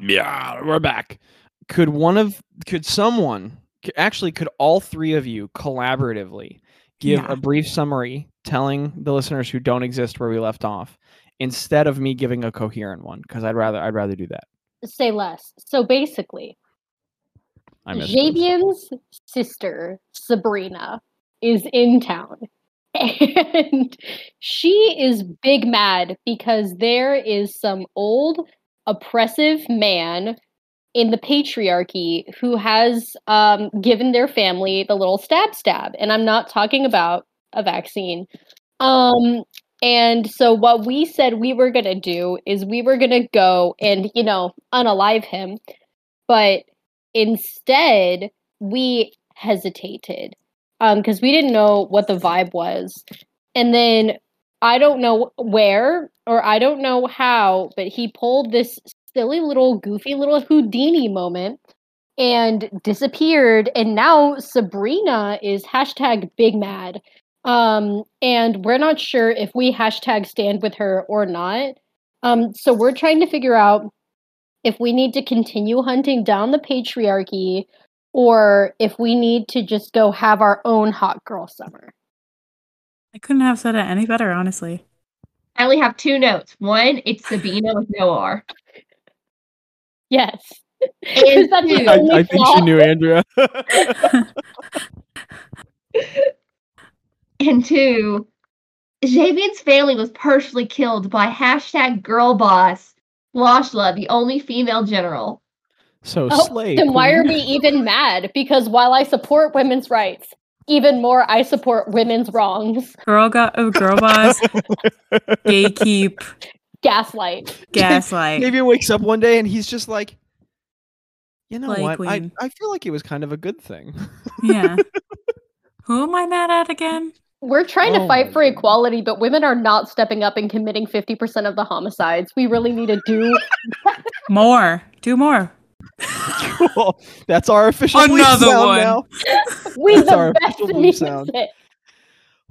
Yeah, we're back. Could one of could someone actually could all three of you collaboratively give Yeah. a brief summary telling the listeners who don't exist where we left off instead of me giving a coherent one because I'd rather I'd rather do that. Say less. So basically, I miss those. Javian's sister, Sabrina, is in town. And she is big mad because there is some old oppressive man in the patriarchy who has um, given their family the little stab stab. And I'm not talking about a vaccine. Um, and so what we said we were going to do is we were going to go and, you know, unalive him. But instead, we hesitated because we didn't know what the vibe was. And then I don't know where or I don't know how, but he pulled this silly little goofy little Houdini moment and disappeared. And now Sabrina is hashtag big mad. Um, and we're not sure if we hashtag stand with her or not. Um, so we're trying to figure out if we need to continue hunting down the patriarchy or if we need to just go have our own hot girl summer. I couldn't have said it any better, honestly. I only have two notes. One, it's Sabina with no R. Yes. And That's the two, I, I think she knew Andrea. and two, Javian's family was partially killed by hashtag girl boss Washla, the only female general. so Oh, slay. then why are we even mad? Because while I support women's rights, even more I support women's wrongs. Girl got oh, girl boss, gatekeep, Gaslight. gaslight. Maybe wakes up one day and he's just like, you know Slay what? I, queen. I feel like it was kind of a good thing. Yeah. Who am I mad at again? We're trying Oh to fight for goodness. equality, but women are not stepping up and committing 50% of the homicides. We really need to do More. Do more. cool. That's our official bleep Another sound one. now. we That's our the best official bleep music. sound.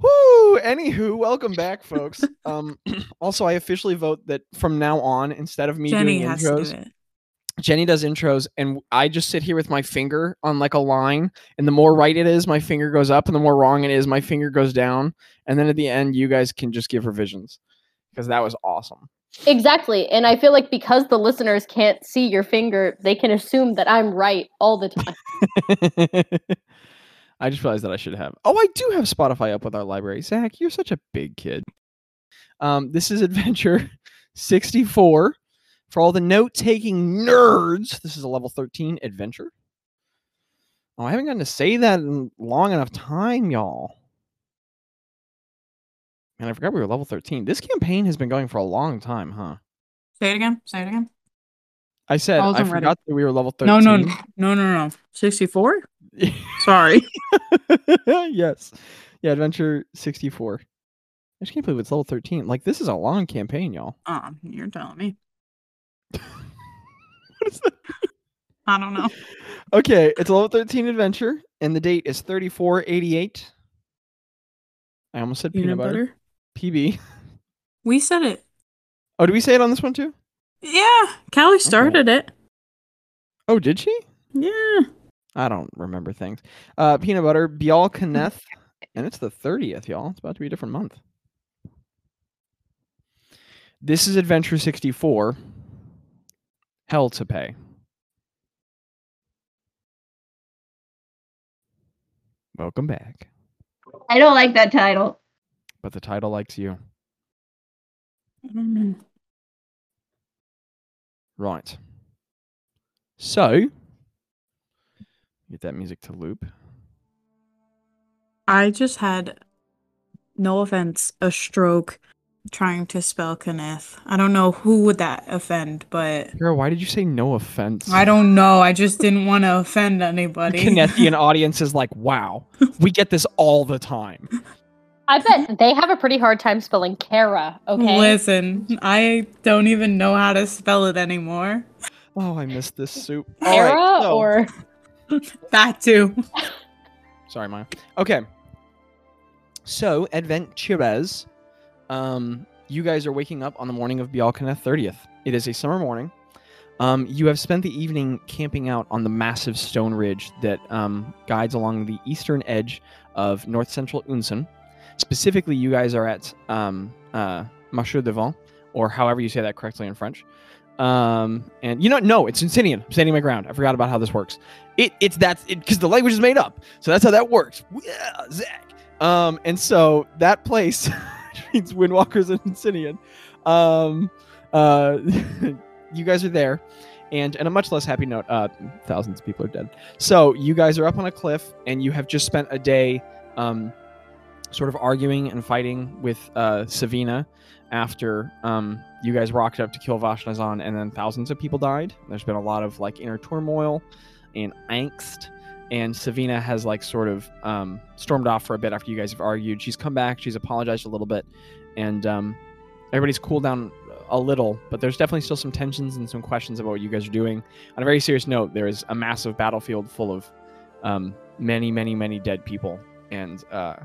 Woo! Anywho, welcome back, folks. Um, also, I officially vote that from now on, instead of me Jenny doing intros, do. Jenny does intros, and I just sit here with my finger on like a line. And the more right it is, my finger goes up, and the more wrong it is, my finger goes down. And then at the end, you guys can just give revisions because that was awesome. Exactly. And I feel like because the listeners can't see your finger, they can assume that I'm right all the time. I just realized that I should have. Oh, I do have Spotify up with our library. Zach, you're such a big kid. Um, this is Adventure 64. For all the note taking nerds, this is a level 13 adventure. Oh, I haven't gotten to say that in long enough time, y'all. Man, I forgot we were level 13. This campaign has been going for a long time, huh? Say it again. Say it again. I said I I, wasn't ready. forgot that we were level 13. No, no, no, no, no, no. 64? Sorry. yes. Yeah, Adventure 64. I just can't believe it's level 13. Like, this is a long campaign, y'all. Oh, you're telling me. What is that? I don't know. Okay, it's a level 13 adventure, and the date is 3488. I almost said peanut, Peanut butter. butter? PB. We said it. Oh, did we say it on this one too? Yeah. Callie started it. Oh, did she? Yeah. I don't remember things. Uh, peanut butter, Bial Kenneth, and it's the 30th, y'all. It's about to be a different month. This is Adventure 64. Hell to pay. Welcome back. I don't like that title. But the title likes you. I don't know. Right. So, get that music to loop. I just had, no offense, a stroke trying to spell Kenneth. I don't know who would that offend, but Girl, why did you say no offense? I don't know. I just didn't want to offend The anybody. Kennethian audience is like, wow, we get this all the time. I bet they have a pretty hard time spelling Kara, okay? Listen, I don't even know how to spell it anymore. Oh, I missed this soup. All right, Kara so- or That too. Sorry, Maya. Okay. So, Adventures. Um, you guys are waking up on the morning of Bialkaneth 30th. It is a summer morning. Um, you have spent the evening camping out on the massive stone ridge that um, guides along the eastern edge of north central Unsen. Specifically, you guys are at um, uh, Marche Devant, or however you say that correctly in French. Um, and you know, no, it's Incinian. I'm standing my ground. I forgot about how this works. It it's that because the language is made up, so that's how that works. Yeah, Zach. Um, and so that place means Windwalkers and Incinian. Um, uh, you guys are there, and and a much less happy note. Uh, thousands of people are dead. So you guys are up on a cliff, and you have just spent a day, um, sort of arguing and fighting with uh Savina after um you guys rocked up to kill Vashnazann, and then thousands of people died. There's been a lot of like inner turmoil and angst. And Savina has like sort of um, stormed off for a bit after you guys have argued. She's come back. She's apologized a little bit, and um, everybody's cooled down a little. But there's definitely still some tensions and some questions about what you guys are doing. On a very serious note, there is a massive battlefield full of um, many, many, many dead people, and uh,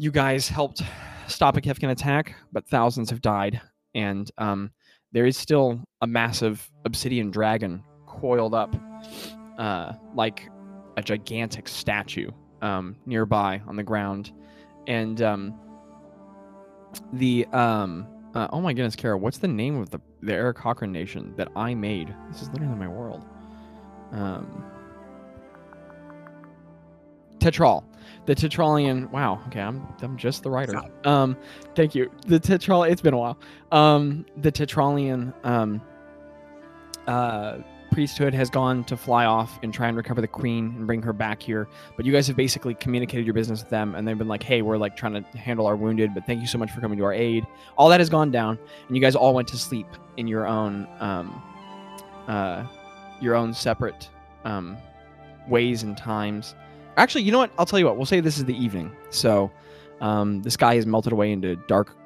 you guys helped stop a Kefkin attack, but thousands have died, and um, there is still a massive obsidian dragon coiled up, uh, like a gigantic statue um, nearby on the ground, and um, the um, uh, oh my goodness, Kara, what's the name of the the Aarakocra Nation that I made? This is literally my world. Um, Tetral. The Tetralian. Wow. Okay, I'm I'm just the writer. Um, thank you. The Tetral. It's been a while. Um, the Tetralian um, uh, priesthood has gone to fly off and try and recover the queen and bring her back here. But you guys have basically communicated your business with them, and they've been like, "Hey, we're like trying to handle our wounded, but thank you so much for coming to our aid." All that has gone down, and you guys all went to sleep in your own um, uh, your own separate um, ways and times. Actually, you know what? I'll tell you what. We'll say this is the evening. So um, the sky has melted away into dark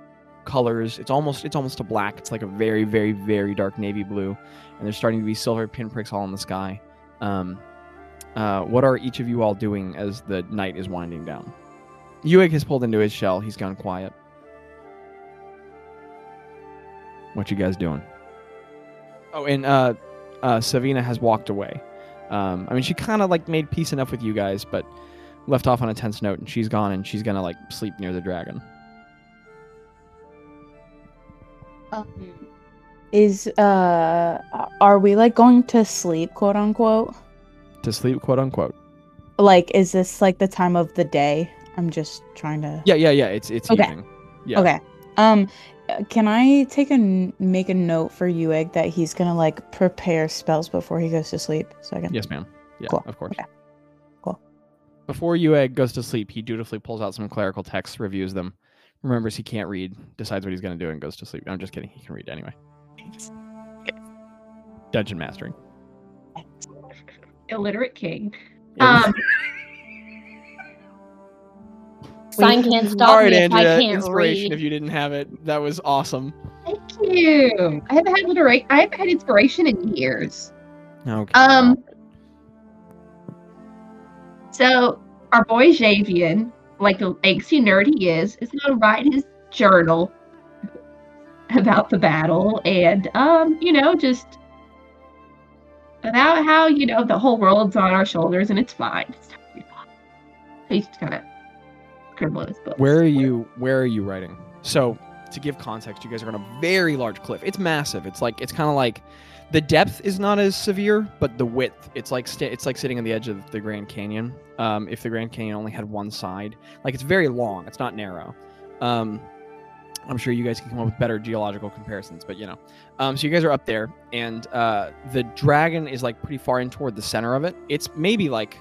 colors. It's almost it's almost a black. It's like a very very very dark navy blue, and there's starting to be silver pinpricks all in the sky. Um, uh, what are each of you all doing as the night is winding down? Uig has pulled into his shell. He's gone quiet. What you guys doing? Oh, and uh, uh, Savina has walked away. Um, I mean, she kind of like made peace enough with you guys, but left off on a tense note, and she's gone, and she's gonna like sleep near the dragon. Um, is uh, are we like going to sleep, quote unquote? To sleep, quote unquote. Like, is this like the time of the day? I'm just trying to. Yeah, yeah, yeah. It's it's Okay. evening. Yeah. Okay. Um, can I take a n- make a note for Ueg that he's gonna like prepare spells before he goes to sleep, so I can. Yes, ma'am. Yeah, Cool. of course. Okay. Cool. Before Ueg goes to sleep, he dutifully pulls out some clerical texts, reviews them, remembers he can't read, decides what he's going to do, and goes to sleep. I'm just kidding. He can read anyway. Dungeon mastering. Illiterate king. Um, Sign can't stop All right, me if I can't Inspiration. read. If you didn't have it, that was awesome. thank you. I haven't had literate. I haven't had inspiration in years. Okay. Um. So our boy Javian, like the angsty nerd he is, is gonna write his journal about the battle and um, you know, just about how you know the whole world's on our shoulders and it's fine. It's totally fine. He's just kind of scribbling his book. Where are you? Where are you writing? So to give context, you guys are on a very large cliff. It's massive. It's like it's kind of like the depth is not as severe, but the width. It's like sta it's like sitting on the edge of the Grand Canyon. Um, if the Grand Canyon only had one side, like it's very long. It's not narrow. Um, I'm sure you guys can come up with better geological comparisons, but you know. Um, so you guys are up there, and uh, the dragon is like pretty far in toward the center of it. It's maybe like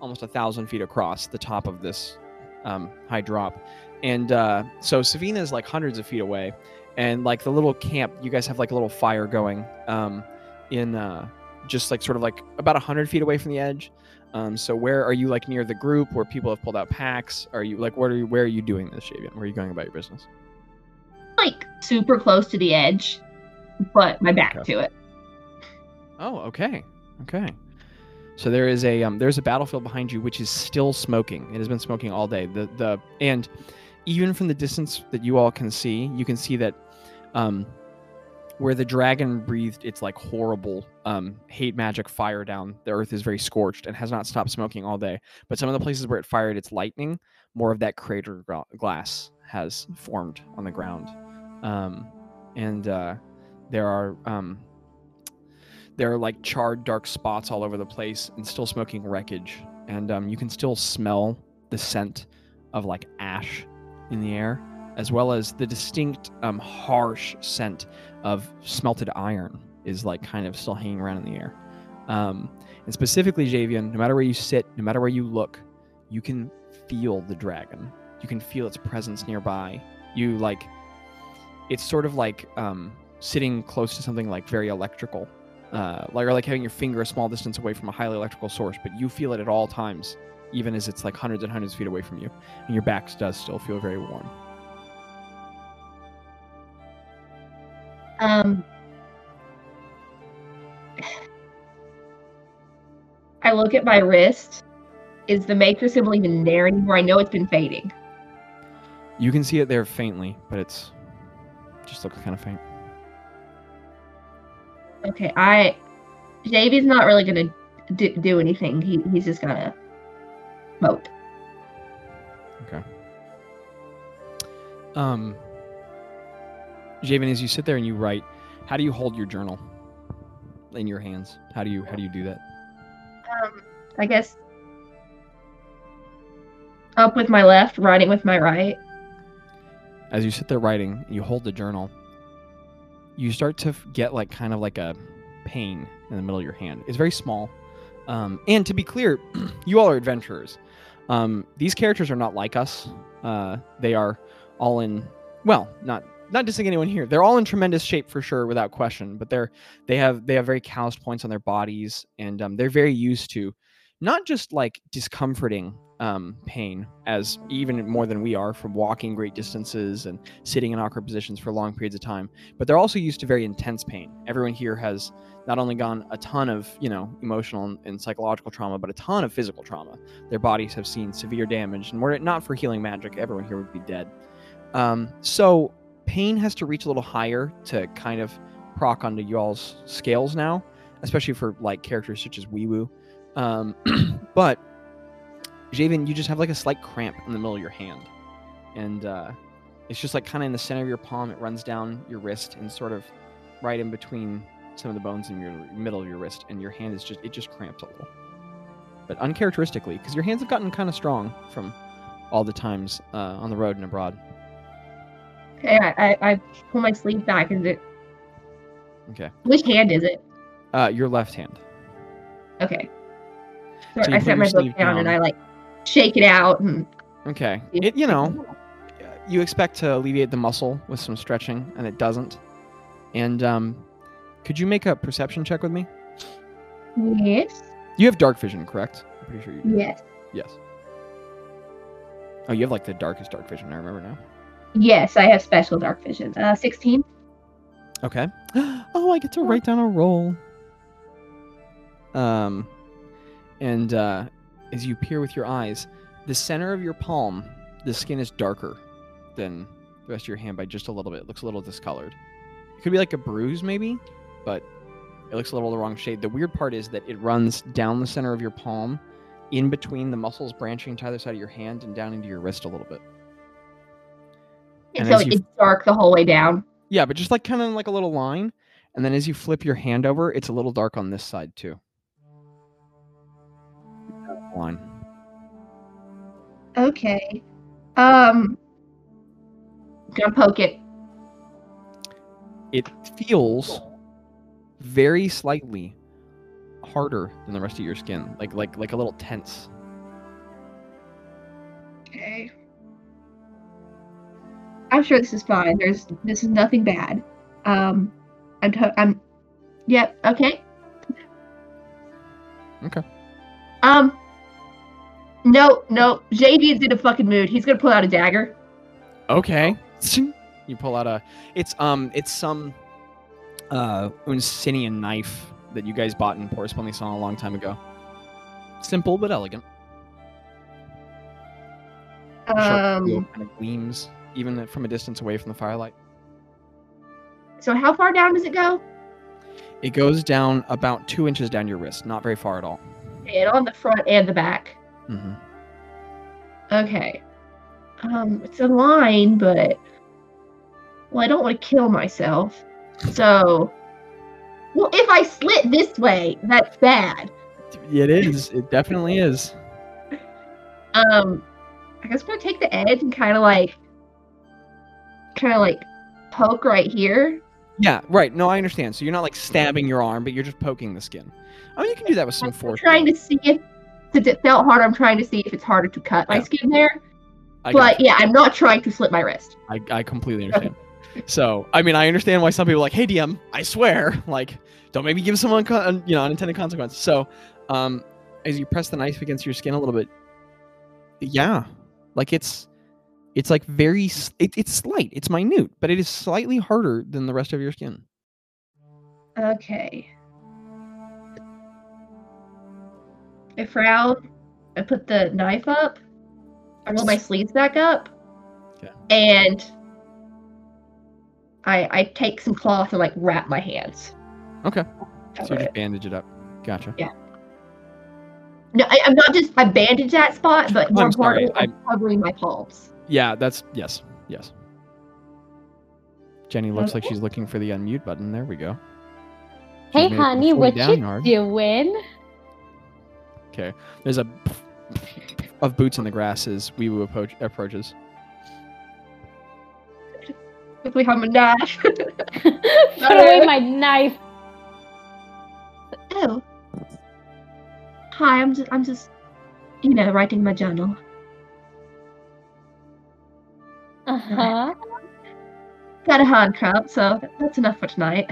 almost a thousand feet across the top of this um, high drop. And uh, so Savina is like hundreds of feet away, and like the little camp, you guys have like a little fire going um, in uh, just like sort of like about a hundred feet away from the edge. Um, so where are you like near the group where people have pulled out packs? Are you like what are you where are you doing this, Javian? Where are you going about your business? like super close to the edge, but my back Okay. to it. Oh, okay, okay. So there is a um, there's a battlefield behind you which is still smoking. It has been smoking all day. The the and even from the distance that you all can see, you can see that um, where the dragon breathed its like horrible um, hate magic fire down, the earth is very scorched and has not stopped smoking all day. But some of the places where it fired its lightning, more of that crater glass has formed on the ground, um, and uh, there are um, there are like charred dark spots all over the place and still smoking wreckage, and um, you can still smell the scent of like ash in the air, as well as the distinct um, harsh scent of smelted iron is like kind of still hanging around in the air. Um, and specifically, Javian, no matter where you sit, no matter where you look, you can feel the dragon. You can feel its presence nearby. You like, it's sort of like um, sitting close to something like very electrical, uh, like or like having your finger a small distance away from a highly electrical source, but you feel it at all times, even as it's like hundreds and hundreds of feet away from you, and your back does still feel very warm. Um, I look at my wrist. Is the maker symbol even there anymore? I know it's been fading. You can see it there faintly, but it's just looks kind of faint. Okay, I. Javey's not really gonna do, do anything. He, he's just gonna moat. Um, Javen, as you sit there and you write, how do you hold your journal in your hands? How do you how do you do that? Um, I guess up with my left, writing with my right. As you sit there writing, you hold the journal. You start to get like kind of like a pain in the middle of your hand. It's very small. Um, and to be clear, you all are adventurers. Um, these characters are not like us. Uh, they are all in well, not not dissing anyone here. They're all in tremendous shape for sure, without question. But they're they have they have very calloused points on their bodies, and um, they're very used to not just like discomforting um, pain, as even more than we are from walking great distances and sitting in awkward positions for long periods of time. But they're also used to very intense pain. Everyone here has not only gone a ton of you know emotional and, psychological trauma, but a ton of physical trauma. Their bodies have seen severe damage, and were it not for healing magic, everyone here would be dead. Um, so pain has to reach a little higher to kind of proc onto y'all's scales now, especially for like characters such as Weewoo. Um, but Javen, you just have like a slight cramp in the middle of your hand, and uh, it's just like kind of in the center of your palm. It runs down your wrist and sort of right in between some of the bones in your middle of your wrist, and your hand is just it just cramped a little, but uncharacteristically because your hands have gotten kind of strong from all the times uh, on the road and abroad. Okay, I, I, I pull my sleeve back. Is it Okay. which hand is it? Uh, your left hand. Okay. So, So I set my book sleeve down, and. I like shake it out and Okay. It you know, you expect to alleviate the muscle with some stretching, and it doesn't. And um, could you make a perception check with me? yes, You have dark vision, correct? I'm pretty sure you do. yes, Yes. Oh, you have like the darkest dark vision. I remember now. yes. I have special dark vision. Uh, sixteen. Okay. Oh, I get to write down a roll. Um, and uh, as you peer with your eyes, the center of your palm, the skin is darker than the rest of your hand by just a little bit. It looks a little discolored. It could be like a bruise, maybe, but it looks a little the wrong shade. The weird part is that it runs down the center of your palm, in between the muscles branching to either side of your hand, and down into your wrist a little bit. And so it's dark the whole way down. Yeah, but just like kind of like a little line, and then as you flip your hand over, it's a little dark on this side too. Line. Okay. Um, gonna poke it. It feels very slightly harder than the rest of your skin, like like like a little tense. Okay. I'm sure this is fine. There's this is nothing bad. Um, I'm to- I'm. Yep. okay. Okay. Um. No, no. JV's in a fucking mood. He's gonna pull out a dagger. Okay. You pull out a. It's um. It's some. Uh, Uncinian knife that you guys bought in Porcelain Song a long time ago. Simple but elegant. Sharp steel Um. kind of gleams even from a distance away from the firelight. So how far down does it go? It goes down about two inches down your wrist, not very far at all. And on the front and the back. Hmm Okay. Um, it's a line, but well, I don't want to kill myself. So, well, if I slit this way, that's bad. It is. It definitely is. Um, I guess I'm gonna take the edge and kind of like, kind of like poke right here. Yeah, right. No, I understand. So you're not like stabbing your arm, but you're just poking the skin. Oh, you can do that with some I'm force. trying though. to see if, since it felt hard, I'm trying to see if it's harder to cut my Yeah. skin there. I, But yeah, I'm not trying to slit my wrist. I, I completely understand. So, I mean, I understand why some people are like, "Hey, DM, I swear, like, don't make me give someone, you know, unintended consequences." So, um, as you press the knife against your skin a little bit, yeah, like it's, it's like very, it, it's slight, it's minute, but it is slightly harder than the rest of your skin. Okay. I frown. I put the knife up. I roll my sleeves back up. Okay. And I I take some cloth and like wrap my hands. Okay. So Cover you it. just bandage it up. Gotcha. Yeah. No, I, I'm not just I bandage that spot, but more I'm sorry, importantly, I'm covering my palms. Yeah, that's yes, yes. Jenny looks like she's looking for the unmute button. There we go. Hey, She's made it from honey, 40 what down you yard. doing? Okay. There's a of boots in the grass as Wee Woo approach, approaches. Quickly have a knife. Put away my knife. oh. Hi, I'm just I'm just you know, writing my journal. Uh huh. Got a hand cramp, so that's enough for tonight.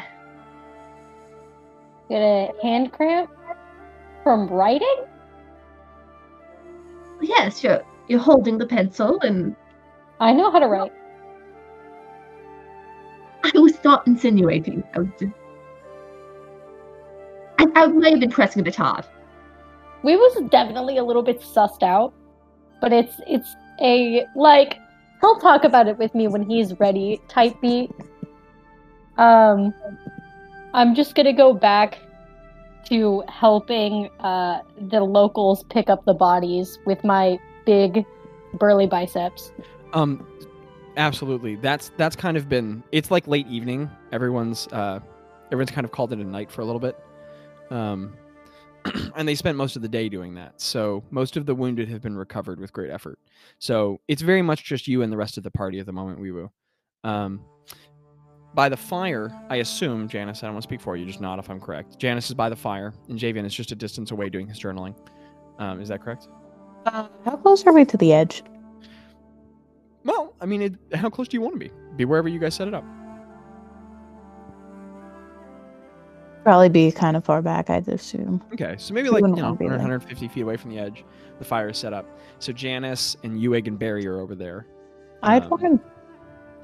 Got a hand cramp from writing? Yes, you're you're holding the pencil, and I know how to write. I was not insinuating. I was just. I, I may have been pressing a bit hard. We was definitely a little bit sussed out, but it's it's a like he'll talk about it with me when he's ready type beat. Um, I'm just gonna go back to helping uh, the locals pick up the bodies with my big burly biceps. Um, absolutely. That's that's kind of been. It's like late evening. Everyone's uh, everyone's kind of called it a night for a little bit. Um, and they spent most of the day doing that. So most of the wounded have been recovered with great effort. So it's very much just you and the rest of the party at the moment, Wee Woo. Um, by the fire, I assume, Janice, I don't want to speak for you, just nod if I'm correct. Janice is by the fire, and Javian is just a distance away doing his journaling. Um, is that correct? Uh, how close are we to the edge? Well, I mean, it, how close do you want to be? Be wherever you guys set it up. Probably be kind of far back, I'd assume. Okay, so maybe like you know, wanna 100, there. 150 feet away from the edge, the fire is set up. So Janice and Ewig and Barry are over there. I'd Um, want.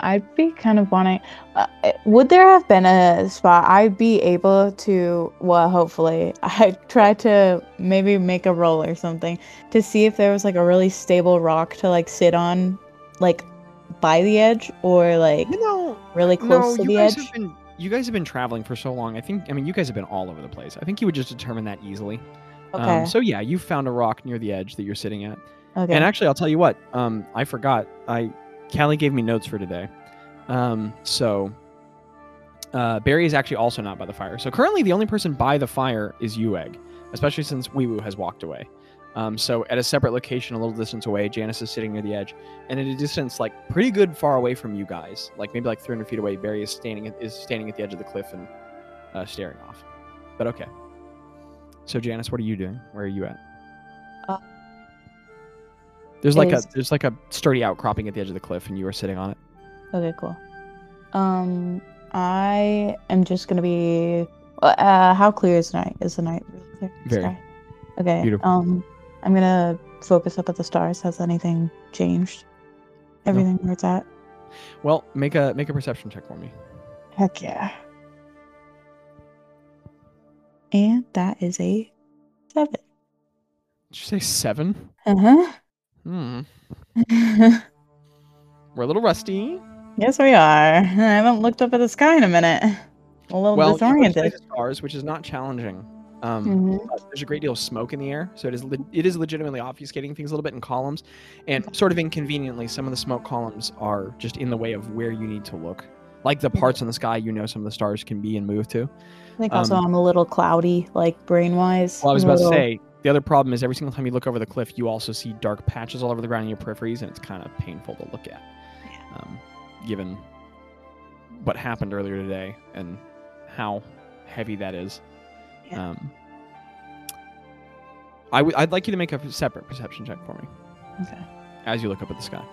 I'd be kind of wanting. Uh, uh, would there have been a spot I'd be able to? Well, hopefully, I try to maybe make a roll or something to see if there was like a really stable rock to like sit on, like by the edge or like You know, really no, close to you the edge. been you guys have been traveling for so long. I think I mean you guys have been all over the place. I think you would just determine that easily. Okay. Um, so yeah, you found a rock near the edge that you're sitting at. okay. And actually, I'll tell you what. Um, I forgot. I Callie gave me notes for today. Um, so uh, Barry is actually also not by the fire. So currently, the only person by the fire is Ueg, especially since Wee Woo has walked away. Um, so at a separate location, a little distance away, Janice is sitting near the edge, and at a distance like pretty good far away from you guys, like maybe like 300 feet away, Barry is standing is standing at the edge of the cliff and uh, staring off. But okay. So Janice, what are you doing? Where are you at? There's like is- a there's like a sturdy outcropping at the edge of the cliff, and you are sitting on it. Okay, cool. Um, I am just gonna be. Uh, how clear is the night? Is the night really clear? Very. Sky? Okay. Beautiful. Um, I'm gonna focus up at the stars. Has anything changed? Everything where it's at? Well, make a make a perception check for me. Heck yeah. And that is a seven. Did you say seven? Uh Hmm. We're a little rusty. Yes, we are. I haven't looked up at the sky in a minute. A little well, you go to disoriented. stars, which is not challenging. Um, Mhm. there's a great deal of smoke in the air, so it is it is legitimately obfuscating things a little bit in columns, and sort of inconveniently, some of the smoke columns are just in the way of where you need to look. Like the parts in the sky, you know, some of the stars can be and move to. I think also um, I'm a little cloudy, like brain wise. Well, I was about to say the other problem is every single time you look over the cliff, you also see dark patches all over the ground in your peripheries, and it's kind of painful to look at, um, given what happened earlier today and how heavy that is. Yeah. Um, I w- I'd like you to make a separate perception check for me Okay. as you look up at the sky.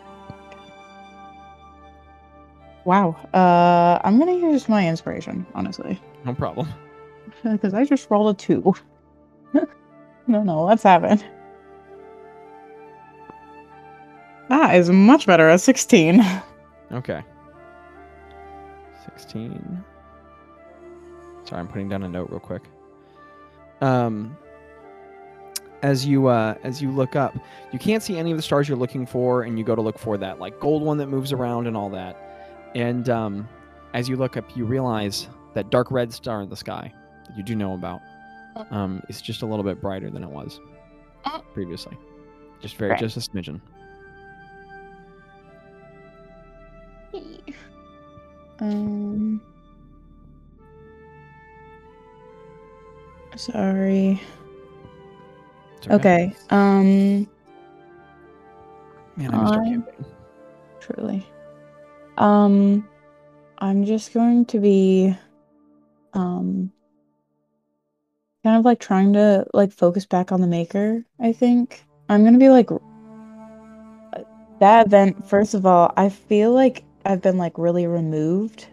Wow. Uh, I'm gonna use my inspiration, honestly, No problem. because I just rolled a two. no, no, let's have it. That is much better. A sixteen. Okay. 16. Sorry, I'm putting down a note real quick. Um as you uh as you look up, you can't see any of the stars you're looking for and you go to look for that like gold one that moves around and all that. And um as you look up, you realize that dark red star in the sky that you do know about um is just a little bit brighter than it was previously. Just very Right. just a smidgen. Um. Sorry. It's Okay. Um. Man, I missed our campaign. Truly. Um. I'm just going to be. Um. Kind of like trying to like focus back on the maker. I think I'm gonna be like. That event. First of all, I feel like I've been like really removed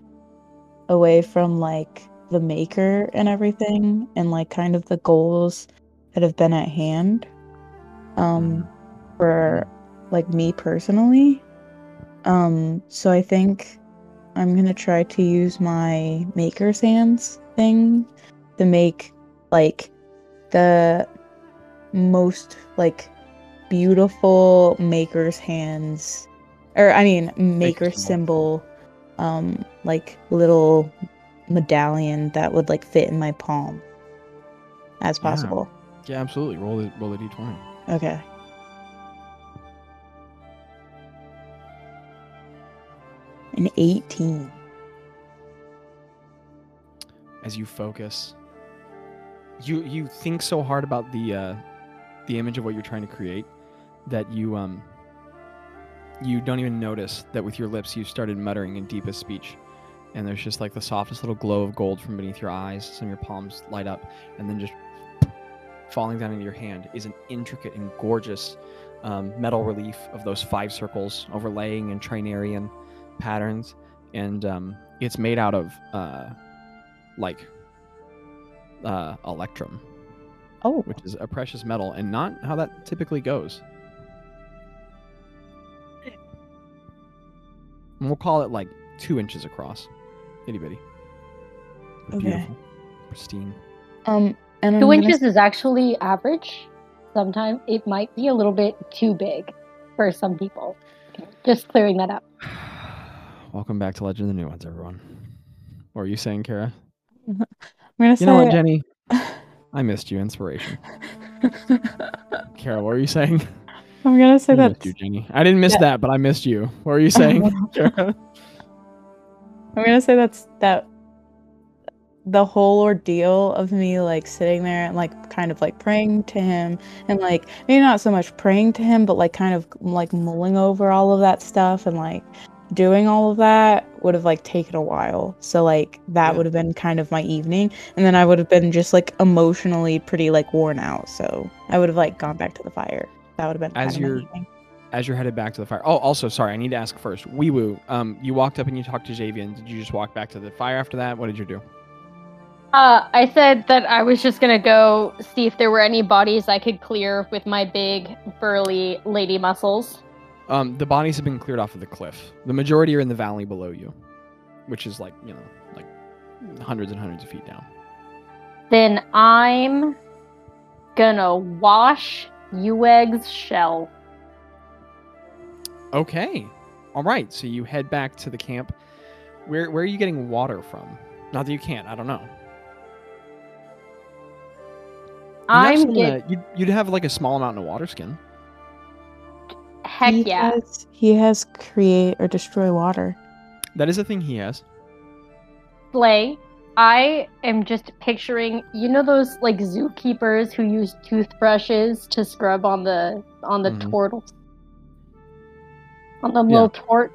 away from like the maker and everything and like kind of the goals that have been at hand um for like me personally um so i think i'm gonna try to use my maker's hands thing to make like the most like beautiful maker's hands or i mean maker symbol. symbol um like little medallion that would like fit in my palm as Yeah. possible Yeah, absolutely. Roll the roll the d20. okay an 18 As you focus, you you think so hard about the uh, the image of what you're trying to create that you um you don't even notice that with your lips you started muttering in deepest speech, and there's just like the softest little glow of gold from beneath your eyes. Some of your palms light up, and then just falling down into your hand is an intricate and gorgeous um, metal relief of those five circles overlaying in Trinarian patterns, and um, it's made out of uh, like uh, electrum, oh which is a precious metal, and not how that typically goes. And we'll call it like two inches across, itty bitty, Okay. beautiful, pristine. um and I'm Two gonna inches is actually average. Sometimes it might be a little bit too big for some people. Okay, Just clearing that up. Welcome back to Legend of the New Ones, everyone. What are you saying, Kara? I'm gonna say You know what, Jenny? I missed you. Inspiration. Carol, what were you saying? I'm gonna say that you, Jenny. I didn't miss Yeah. that, but I missed you. What were you saying, I'm gonna say that's that the whole ordeal of me like sitting there and like kind of like praying to him and like maybe not so much praying to him but like kind of like mulling over all of that stuff and like doing all of that would have like taken a while so like that Yeah. would have been kind of my evening and then i would have been just like emotionally pretty like worn out so i would have like gone back to the fire that would have been As kind of you're- As you're headed back to the fire. Oh, also, sorry, I need to ask first. Wee Woo, um, you walked up and you talked to Javian. Did you just walk back to the fire after that? What did you do? Uh, I said that I was just gonna go see if there were any bodies I could clear with my big, burly lady muscles. Um, the bodies have been cleared off of the cliff. The majority are in the valley below you, which is like you know, like hundreds and hundreds of feet down. Then I'm gonna wash Ueg's shell. Okay. all right, so you head back to the camp. Where where are you getting water from? Not that you can't. I don't know. I'm some, get uh, you'd, you'd have like a small amount in a water skin. Heck he yeah. Has, he has create or destroy water. That is a thing he has. Slay. I am just picturing, you know, those like zookeepers who use toothbrushes to scrub on the on the Mhm. turtles, on the Yeah. little tort,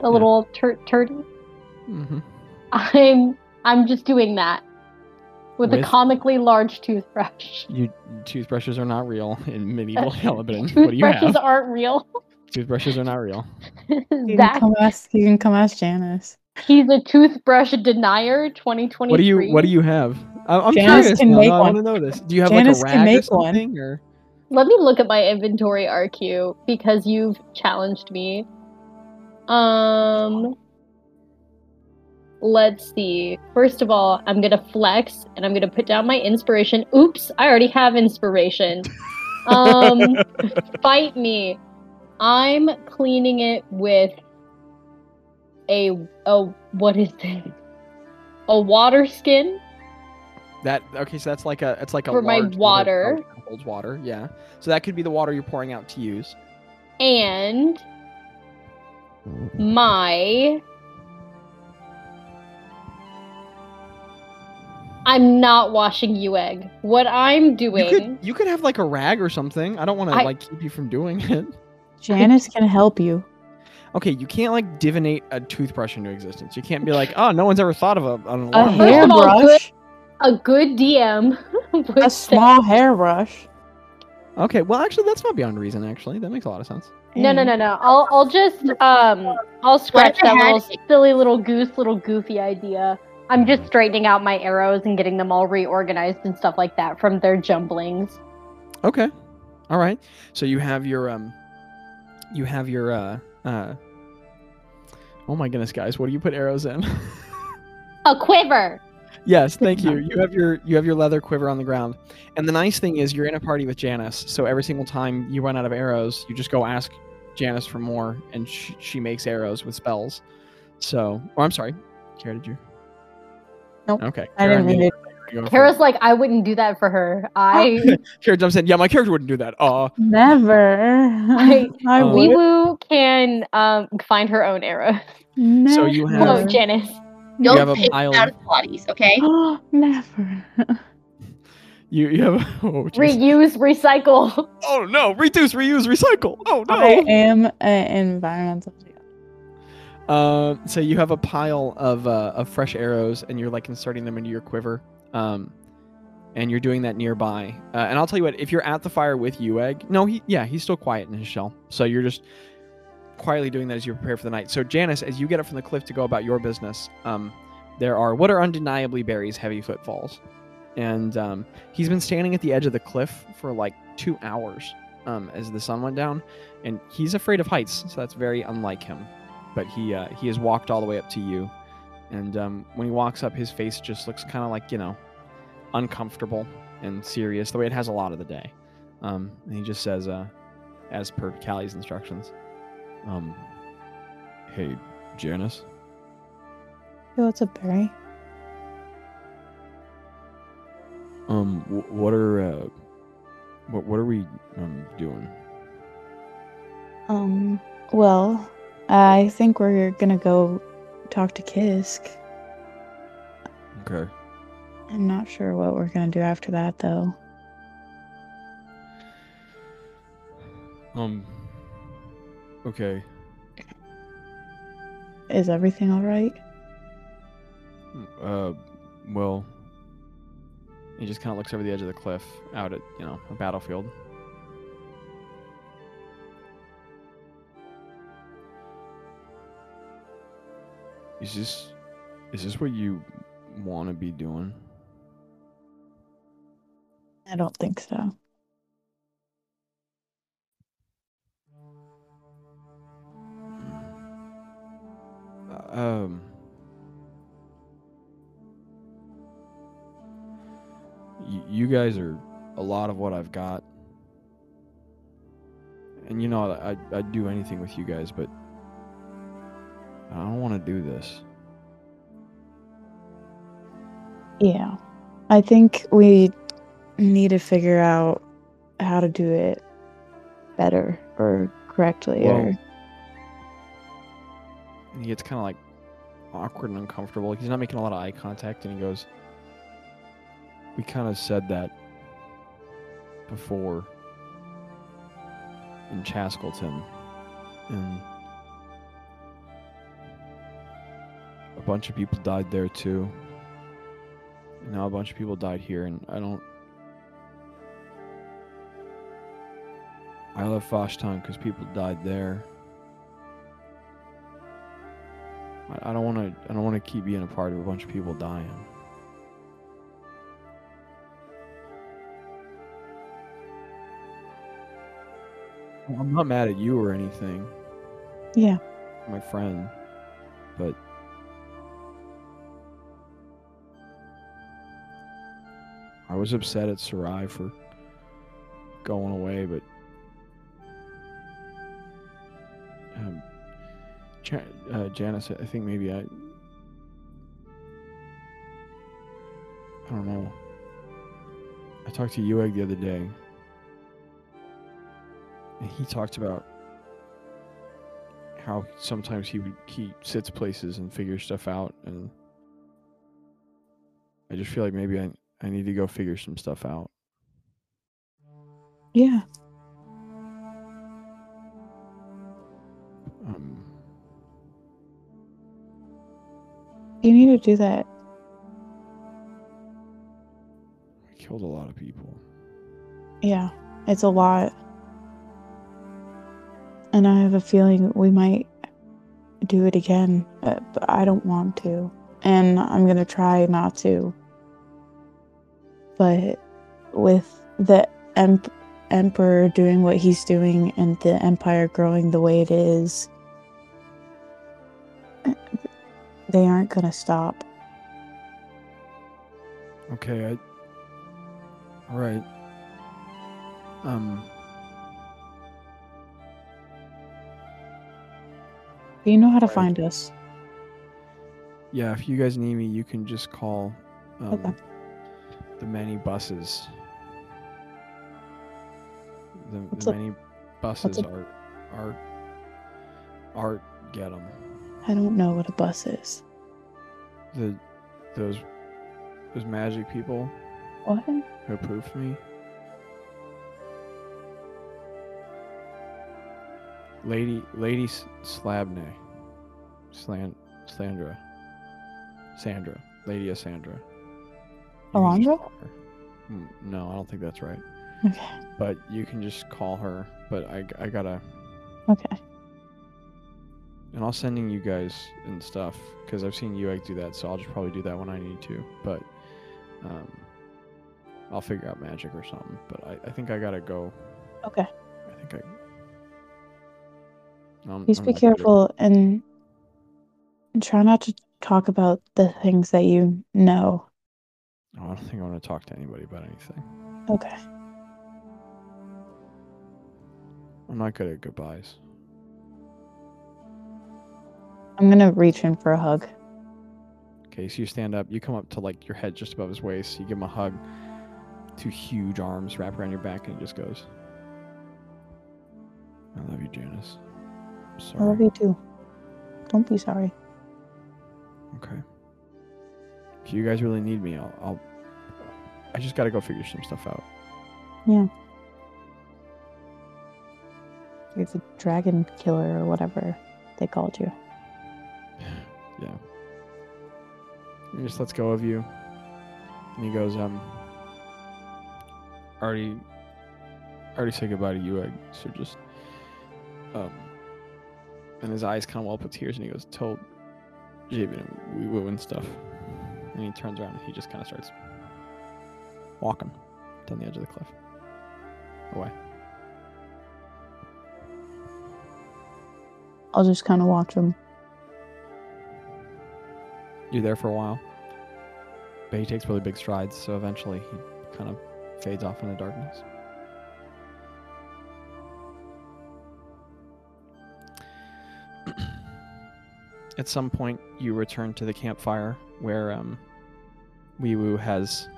the Yeah. little tur- turdy. hmm I'm I'm just doing that with, a comically large toothbrush. You toothbrushes are not real in medieval Caliban. what do you Toothbrushes have? aren't real. Toothbrushes are not real. You can Zach, come ask. You can come ask Janice. he's a toothbrush denier. 2023. What do you What do you have? I- I'm Janice curious. can now, make I one. want to know this. Do you have Janice like a rag or make one. something? Or Let me look at my inventory RQ because you've challenged me. Um let's see. First of all, I'm gonna flex and I'm gonna put down my inspiration. Oops, I already have inspiration. Um fight me. I'm cleaning it with a a what is this? A water skin? that okay? So that's like a it's like a For my water. holds water. Yeah. So that could be the water you're pouring out to use. and my I'm not washing you egg. What I'm doing You could you could have like a rag or something. I don't want to I- like keep you from doing it. Janice can help you. Okay, you can't like divinate a toothbrush into existence. You can't be like, oh, no one's ever thought of a, an A hairbrush. of good- a good DM would A say- small hairbrush. Okay, well, actually, that's not beyond reason. Actually, that makes a lot of sense. No, no, no, no. I'll I'll just um I'll scratch that little silly little goose, little goofy idea. I'm just straightening out my arrows and getting them all reorganized and stuff like that from their jumblings. Okay, all right. So you have your um, you have your uh uh. Oh my goodness, guys, what do you put arrows in? A quiver. yes, thank you. You have your you have your leather quiver on the ground, and the nice thing is you're in a party with Janice. So every single time you run out of arrows, you just go ask Janice for more, and she, she makes arrows with spells. So, or I'm sorry, Kara, did you? Nope, Okay. I didn't mean it. Kara's like, I wouldn't do that for her. I Kara jumps in. Yeah, my character wouldn't do that. Uh, Never. I- I Uh, would. Weewoo can um find her own arrows. So you have- Whoa, Never. Janice. Don't have a pile out of- of bodies, okay? Never. you you have. Oh, jeez. Reuse, recycle. oh no! Reduce, reuse, recycle. Oh no! I am an environmental. Uh, so you have a pile of uh, of fresh arrows, and you're like inserting them into your quiver. Um, and you're doing that nearby. Uh, and I'll tell you what: if you're at the fire with Ueg, no, he yeah, he's still quiet in his shell. So you're just quietly doing that as you prepare for the night. So Janice, as you get up from the cliff to go about your business, um, there are what are undeniably Barry's heavy footfalls, and um, he's been standing at the edge of the cliff for like two hours um, as the sun went down, and he's afraid of heights, so that's very unlike him. But he uh, he has walked all the way up to you, and um, when he walks up, his face just looks kind of like you know uncomfortable and serious, the way it has a lot of the day. Um, and he just says, uh, as per Callie's instructions, um, "Hey, Janice." Hey, what's up, Barry? Um, wh- what are uh, what what are we um doing? Um, well, I think we're gonna go talk to Kisk. Okay. I'm not sure what we're gonna do after that, though. Um. Okay. Is everything all right? Uh, well. He just kind of looks over the edge of the cliff, out at you know a battlefield. Is this, is this what you want to be doing? I don't think so. Um. You guys are a lot of what I've got. And you know, I, I'd do anything with you guys, but I don't want to do this. Yeah. I think we need to figure out how to do it better or correctly or Well- And he gets kind of like awkward and uncomfortable. He's not making a lot of eye contact, and he goes, "We kind of said that before in Chaskelton, and bunch of people died there too. And now a bunch of people died here, and I don't." I left Foshtown because people died there. I, I don't want to. I don't want to keep being a part of a bunch of people dying. I'm not mad at you or anything, yeah. my friend, was upset at Sarai for going away, but um, Ja- uh, Janice, I think maybe I. I don't know. I talked to Ueg the other day, and he talked about how sometimes he would- he sits places and figures stuff out, and I just feel like maybe I I need to go figure some stuff out. Yeah. Um, You need to do that. I killed a lot of people. Yeah. It's a lot. And I have a feeling we might do it again, but I don't want to. And I'm going to try not to. But with the emp- emperor doing what he's doing and the empire growing the way it is, they aren't going to stop. Okay, I. All right. Um, You know how to Right. find us. yeah, if you guys need me, you can just call um, Okay. The many buses. The, the a- many buses a- are are art get them. I don't know what a bus is. The those those magic people What? who approved me. Lady Lady S- Slabne. Slan Slandra. Sandra. Lady Sandra. Alondra? Mm, No, I don't think that's right. Okay. But you can just call her. But I, I gotta. Okay. And I'll sending you guys and stuff because I've seen you UX do that, so I'll just probably do that when I need to. But um, I'll figure out magic or something. But I, I think I gotta go. Okay. I think I. Um, Please I'm be careful and try not to talk about the things that you know. I don't think I want to talk to anybody about anything. Okay. I'm not good at goodbyes. I'm gonna reach in for a hug. Okay, so you stand up, you come up to like your head just above his waist, you give him a hug, two huge arms wrap around your back, and he just goes, I love you, Janice. I'm I love you too. Don't be sorry. Okay. If you guys really need me, I'll. I'll I just gotta go figure some stuff out. You're the dragon killer or whatever they called you. Yeah. He just lets go of you. And he goes, um already already said goodbye to you, I so just um and his eyes kind of well up with tears and he goes, Told Javian we will and stuff. And he turns around and he just kinda starts walking down the edge of the cliff. Away. I'll just kind of watch him. You're there for a while. But he takes really big strides, so eventually he kind of fades off in the darkness. At some point, you return to the campfire where um, Wee has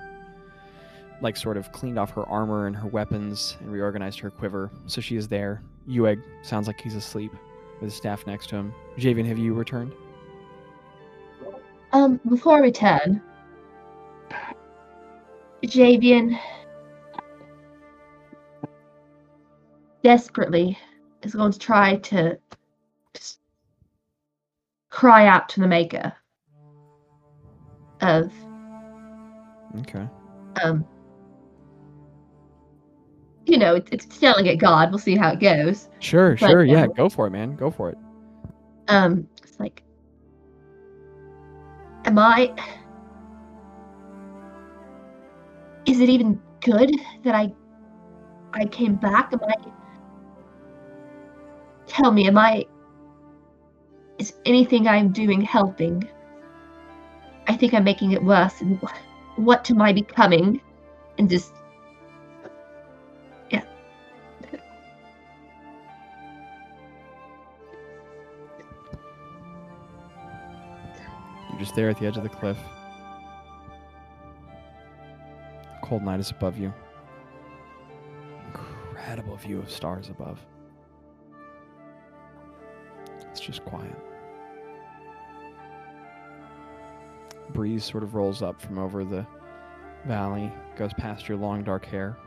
like sort of cleaned off her armor and her weapons and reorganized her quiver. So she is there. Ueg sounds like he's asleep with his staff next to him. Javian, have you returned? Um, before I return, Javian desperately is going to try to just cry out to the maker of Okay. um you know it's, it's yelling at god we'll see how it goes Sure, But, sure. Yeah, um, go for it, man. Go for it. um it's like am i is it even good that i i came back am i tell me am i is anything i'm doing helping i think i'm making it worse and what am i becoming and just yeah You're just there at the edge of the cliff. Cold night is above you. Incredible view of stars above. It's just quiet. Breeze sort of rolls up from over the valley, goes past your long dark hair.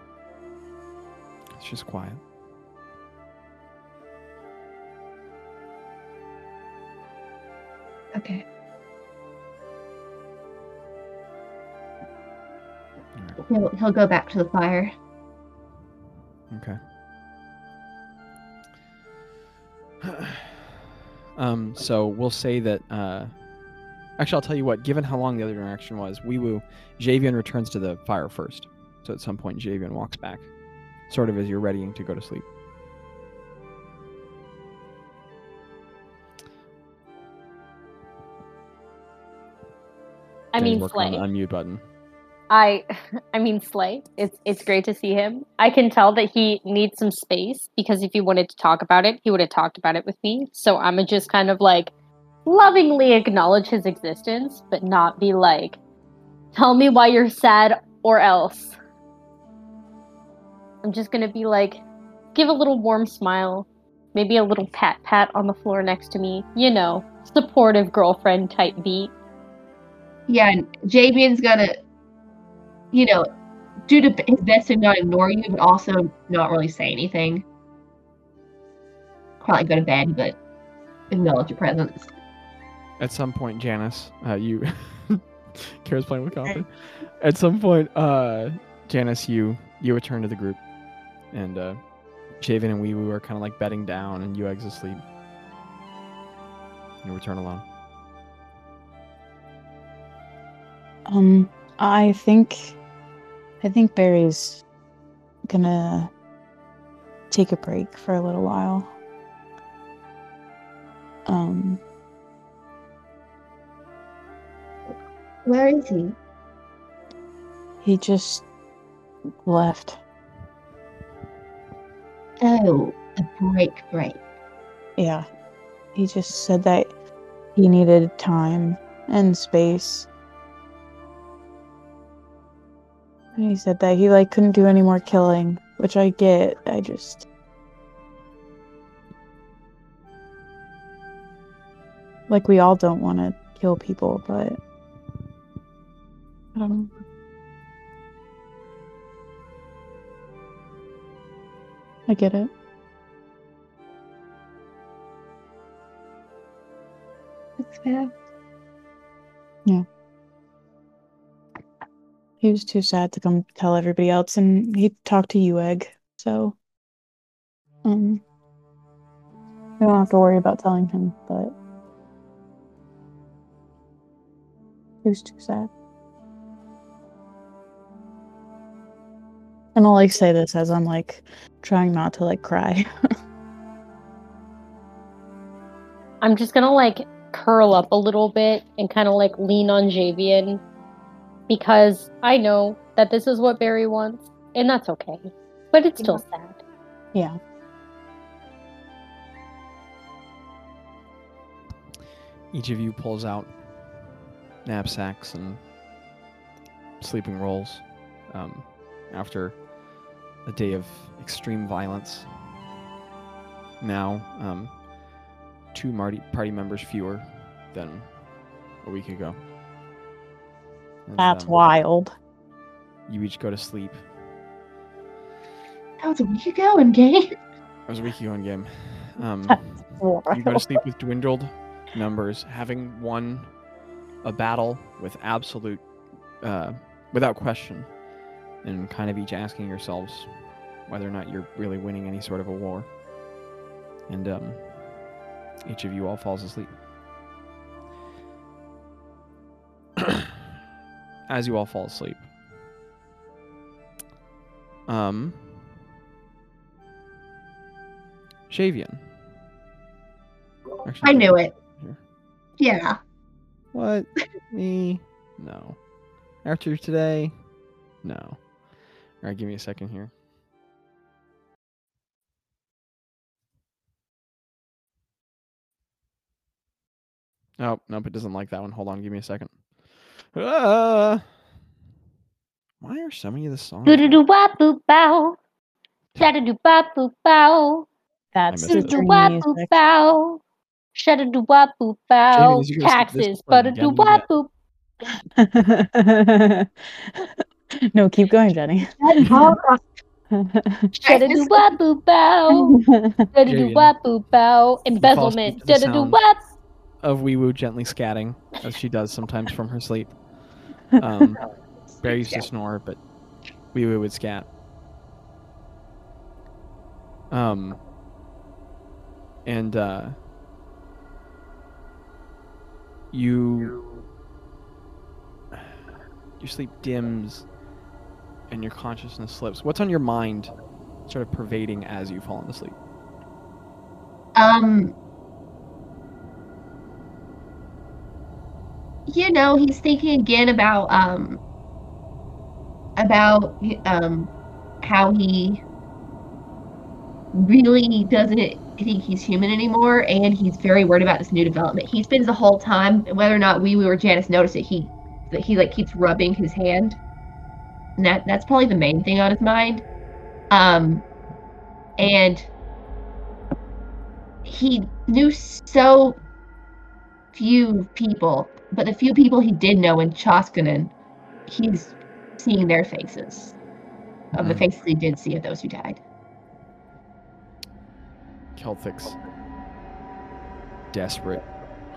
It's just quiet. okay he'll, he'll go back to the fire Okay. um, so we'll say that. Uh, actually, I'll tell you what. Given how long the other interaction was, Wee Woo, Javian returns to the fire first. So at some point, Javian walks back, sort of as you're readying to go to sleep. I mean, Slay. unmute button. I, I mean, Slay. It's it's great to see him. I can tell that he needs some space because if he wanted to talk about it, he would have talked about it with me. So I'm just kind of like lovingly acknowledge his existence, but not be like, "Tell me why you're sad," or else. I'm just gonna be like, give a little warm smile, maybe a little pat pat on the floor next to me. You know, supportive girlfriend type beat. Yeah, and Javian's gonna, you know, do to his best to not ignore you, but also not really say anything. Probably go to bed, but acknowledge your presence. At some point, Janice, uh, you, Kara's playing with Coffin. At some point, uh, Janice, you you return to the group, and uh, Javian and Wee Woo are kind of like bedding down, and you exit asleep. You return alone. Um, I think, I think Barry's gonna take a break for a little while. Um, Where is he? he just left. Oh, a break, break. Yeah, he just said that he needed time and space. And he said that he like couldn't do any more killing, which I get. I just like we all don't want to kill people, but I don't. I get it. That's fair. Yeah. He was too sad to come tell everybody else, and he talked to Ueg, so um, we don't have to worry about telling him. But he was too sad. And I'll like say this as I'm like trying not to like cry. I'm just gonna like curl up a little bit and kind of like lean on Javian because I know that this is what Barry wants, and that's okay. But it's still sad. yeah. each of you pulls out knapsacks and sleeping rolls um, after a day of extreme violence. Now, um, two marty- party members fewer than a week ago. And, That's um, wild. You each go to sleep. That was a week ago in game. It was a week ago in game. Um, you go to sleep with dwindled numbers, having won a battle with absolute, uh, without question, and kind of each asking yourselves whether or not you're really winning any sort of a war. And um, each of you all falls asleep. As you all fall asleep, um, Javian. Actually, I knew it. Here. Yeah. What? Me? No. After today? No. All right, give me a second here. Oh, nope, it doesn't like that one. Hold on, give me a second. Ah! Why are so many of the songs? Do do do wop boop bow. Da do do boop bow. That's missed Do do dream boop music. bow. Shada do wop boop bow. as you go to sleep, this Taxes. But do Jenny boop. No, keep going, Jenny. Shada do wop boop bow. Da do do Javian, boop bow. Embezzlement. to the Da do do Of Wee Woo gently scatting, as she does sometimes from her sleep. Um, Bear used to snore, but Wee Woo would scat. Um, and uh, you your sleep dims and your consciousness slips. What's on your mind, sort of pervading as you fall into sleep? Um. You know, he's thinking again about um about um how he really doesn't think he's human anymore, and he's very worried about this new development. He spends the whole time, whether or not we, we or Janice notice it, he that he like keeps rubbing his hand. And that that's probably the main thing on his mind. Um, and he knew so few people, but the few people he did know in Choskanen, he's seeing their faces of the Mhm. faces he did see of those who died. Celtic's desperate,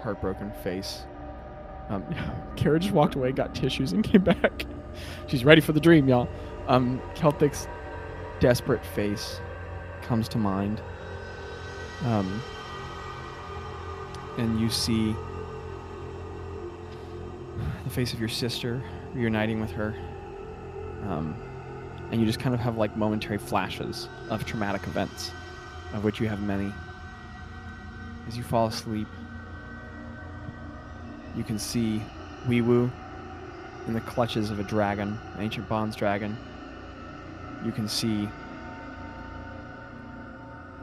heartbroken face. Um, Kara just walked away, got tissues, and came back. She's ready for the dream, y'all. Um, Celtic's desperate face comes to mind. Um, and you see the face of your sister reuniting with her. Um, and you just kind of have like momentary flashes of traumatic events of which you have many. As you fall asleep, you can see Wee Woo in the clutches of a dragon, an ancient bronze dragon. You can see.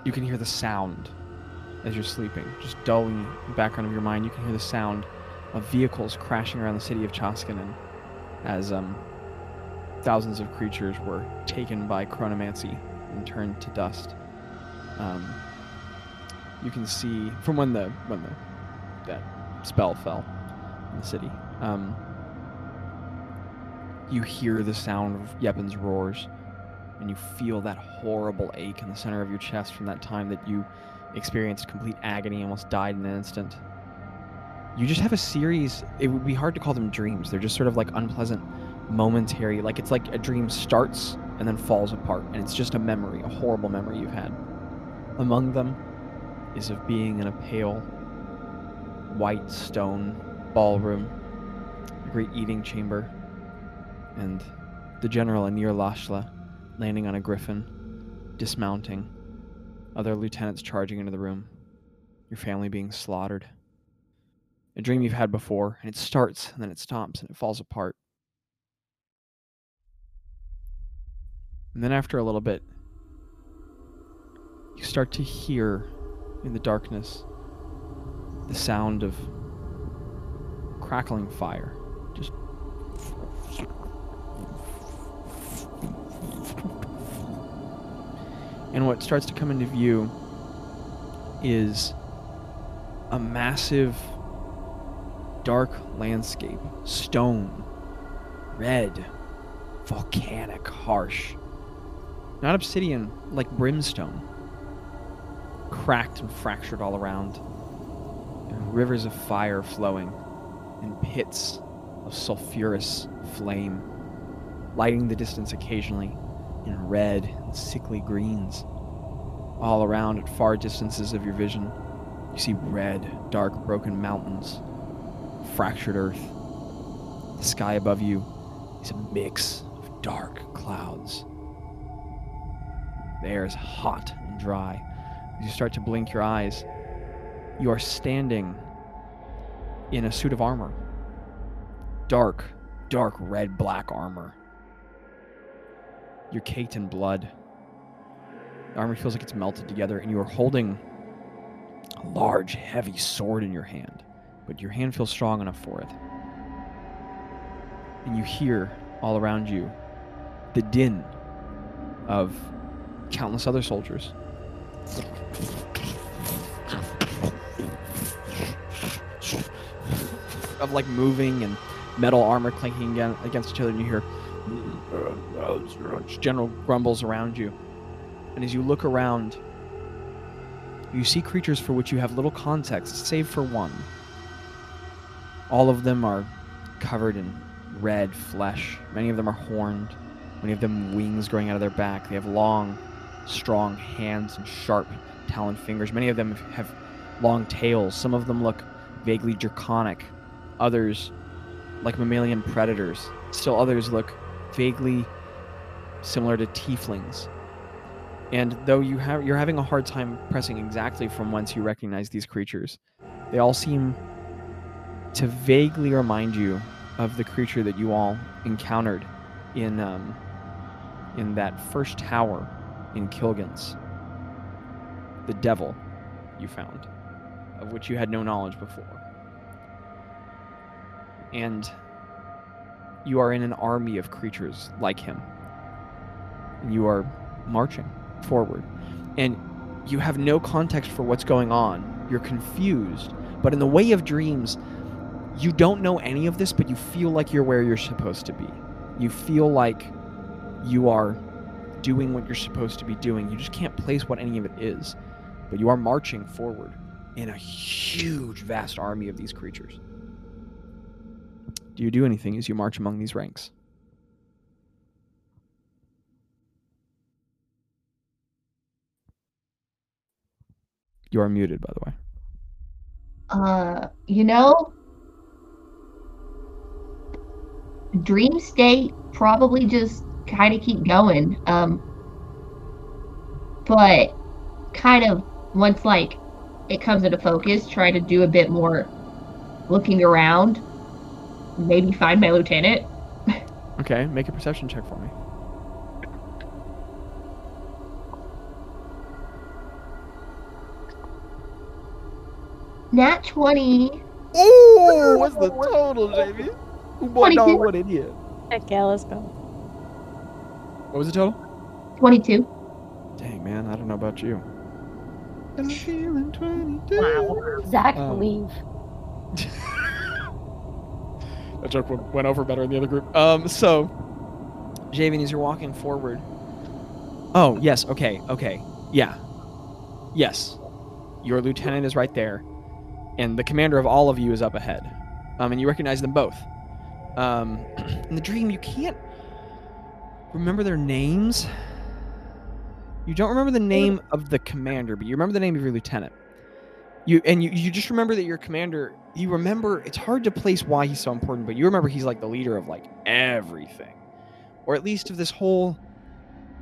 You can hear the sound as you're sleeping, just dulling in the background of your mind. You can hear the sound of vehicles crashing around the city of Choskanen as um, thousands of creatures were taken by chronomancy and turned to dust um, you can see from when the when the that spell fell in the city. Um, you hear the sound of Yepin's roars, and you feel that horrible ache in the center of your chest from that time that you experienced complete agony, almost died in an instant. You just have a series. It would be hard to call them dreams. They're just sort of like unpleasant, momentary. Like it's like a dream starts and then falls apart, and it's just a memory, a horrible memory you've had. Among them is of being in a pale, white stone ballroom, a great eating chamber, and the general Anir Lashla landing on a griffin, dismounting, other lieutenants charging into the room, your family being slaughtered. A dream you've had before, and it starts, and then it stops, and it falls apart. And then after a little bit, you start to hear in the darkness the sound of crackling fire. And what starts to come into view is a massive dark landscape, stone, red, volcanic, harsh. Not obsidian, like brimstone. Cracked and fractured all around. And rivers of fire flowing, and pits of sulphurous flame, lighting the distance occasionally in red and sickly greens. All around at far distances of your vision, you see red, dark, broken mountains, fractured earth. The sky above you is a mix of dark clouds. The air is hot and dry. As you start to blink your eyes, you are standing in a suit of armor. Dark, dark red black armor. You're caked in blood. The armor feels like it's melted together, and you are holding a large, heavy sword in your hand, but your hand feels strong enough for it. And you hear all around you the din of countless other soldiers. Of like moving and metal armor clanking against each other, and you hear Mm. general grumbles around you. And as you look around, you see creatures for which you have little context, save for one. All of them are covered in red flesh. Many of them are horned. Many of them wings growing out of their back. They have long, strong hands and sharp, taloned fingers. Many of them have long tails. Some of them look vaguely draconic. Others like mammalian predators. Still others look vaguely similar to tieflings. And though you have you're having a hard time pressing exactly from whence you recognize these creatures, they all seem to vaguely remind you of the creature that you all encountered in um, in that first tower in Kilgan's. The devil you found, of which you had no knowledge before. And you are in an army of creatures like him. You are marching forward. And you have no context for what's going on. You're confused. But in the way of dreams, you don't know any of this, but you feel like you're where you're supposed to be. You feel like you are doing what you're supposed to be doing. You just can't place what any of it is. But you are marching forward in a huge, vast army of these creatures. Do you do anything as you march among these ranks? You are muted, by the way. Uh, you know, dream state probably just kind of keep going. Um, but kind of once like it comes into focus, try to do a bit more looking around. Maybe find my lieutenant. Okay, make a perception check for me. Nat twenty. Ooh, what's the total, Jamie? Boy, 22. what idiot. Heck yeah, let's go. What was the total? 22. Dang, man, I don't know about you. I'm feeling 22. Wow. Zach, Um, leave. that joke went- went over better in the other group. Um, so, Javian, as you're walking forward. Oh, yes, okay, okay. Yeah. Yes. Your lieutenant is right there, and the commander of all of you is up ahead. Um, and you recognize them both. Um, in the dream, you can't remember their names. You don't remember the name of the commander, but you remember the name of your lieutenant. You and you, you just remember that your commander. You remember it's hard to place why he's so important, but you remember he's like the leader of like everything, or at least of this whole.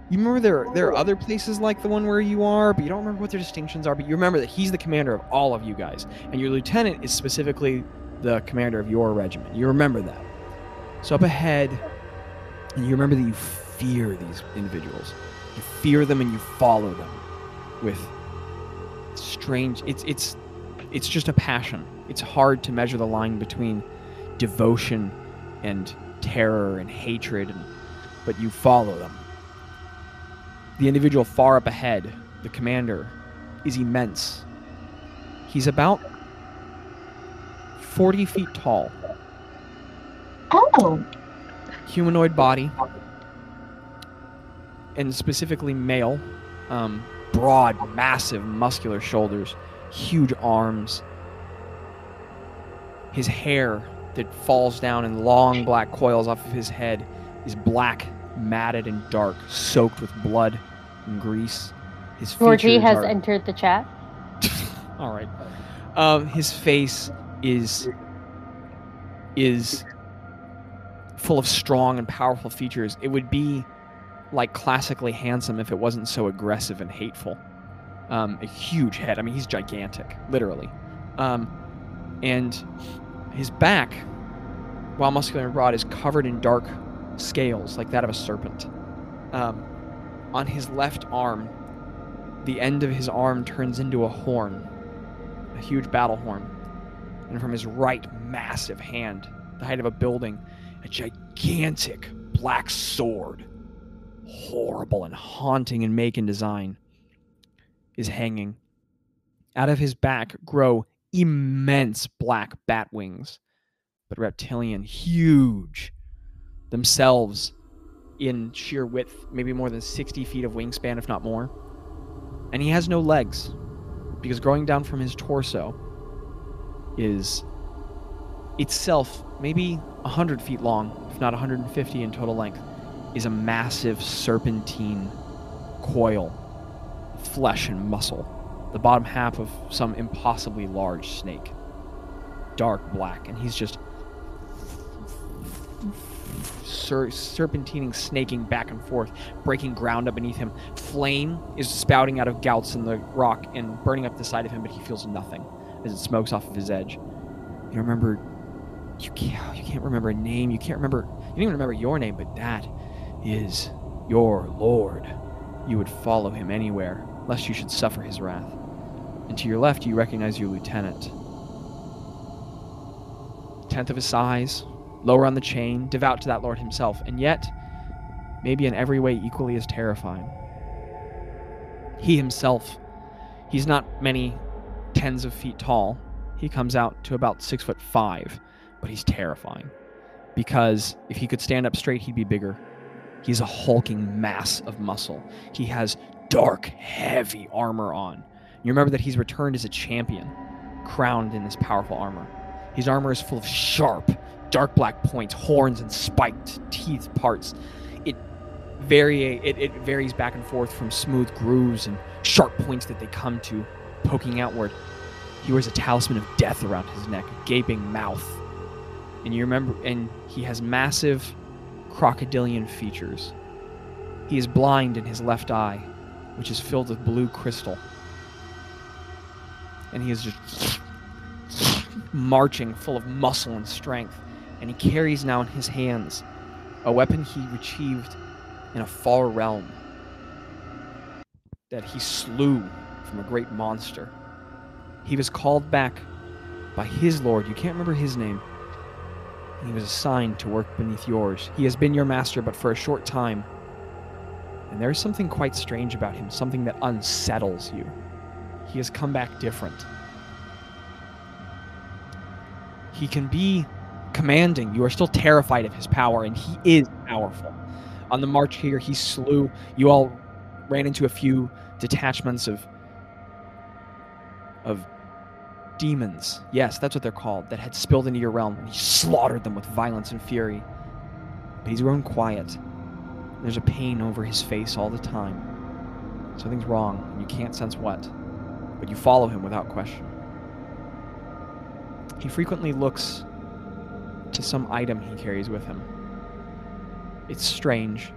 You remember there there are other places like the one where you are, but you don't remember what their distinctions are. But you remember that he's the commander of all of you guys, and your lieutenant is specifically the commander of your regiment. You remember that. So up ahead, you remember that you fear these individuals. You fear them and you follow them with strange it's it's it's just a passion. It's hard to measure the line between devotion and terror and hatred, and, but you follow them. The individual far up ahead, the commander, is immense. He's about 40 feet tall, Oh, humanoid body, and specifically male. Um, broad, massive, muscular shoulders, huge arms. His hair that falls down in long black coils off of his head is black, matted, and dark, soaked with blood and grease. His Georgie has are- entered the chat. all right. Um, his face is is full of strong and powerful features. It would be like classically handsome if it wasn't so aggressive and hateful. Um, a huge head. I mean, he's gigantic, literally. Um, and his back, while muscular and broad, is covered in dark scales like that of a serpent. Um, on his left arm, the end of his arm turns into a horn, a huge battle horn. And from his right massive hand, the height of a building, a gigantic black sword, horrible and haunting in make and design, is hanging. Out of his back grow immense black bat wings, but reptilian, huge themselves in sheer width, maybe more than 60 feet of wingspan, if not more. And he has no legs, because growing down from his torso is itself maybe 100 feet long, if not 150 in total length, is a massive serpentine coil of flesh and muscle, the bottom half of some impossibly large snake. Dark black, and he's just ser- serpentining, snaking back and forth, breaking ground up beneath him. Flame is spouting out of gouts in the rock and burning up the side of him, but he feels nothing as it smokes off of his edge. You remember, you can't, you can't remember a name. You can't remember, you don't even remember your name, but that is your Lord. You would follow him anywhere, lest you should suffer his wrath. And to your left, you recognize your lieutenant. Tenth of his size, lower on the chain, devout to that Lord himself, and yet, maybe in every way equally as terrifying. He himself, he's not many tens of feet tall. He comes out to about six foot five, but he's terrifying. Because if he could stand up straight, he'd be bigger. He's a hulking mass of muscle. He has dark, heavy armor on. You remember that he's returned as a champion, crowned in this powerful armor. His armor is full of sharp, dark black points, horns, and spiked teeth parts. It vary it, it varies back and forth from smooth grooves and sharp points that they come to, poking outward. He wears a talisman of death around his neck, a gaping mouth. And you remember and he has massive crocodilian features. He is blind in his left eye, which is filled with blue crystal. And he is just marching full of muscle and strength. And he carries now in his hands a weapon he retrieved in a far realm that he slew from a great monster. He was called back by his lord. You can't remember his name. And he was assigned to work beneath yours. He has been your master, but for a short time. And there is something quite strange about him, something that unsettles you. He has come back different. He can be commanding. You are still terrified of his power, and he is powerful. On the march here, he slew. You all ran into a few detachments of of demons. Yes, that's what they're called. That had spilled into your realm, and he slaughtered them with violence and fury. But he's grown quiet. There's a pain over his face all the time. Something's wrong, and you can't sense what. But you follow him without question. He frequently looks to some item he carries with him. It's strange.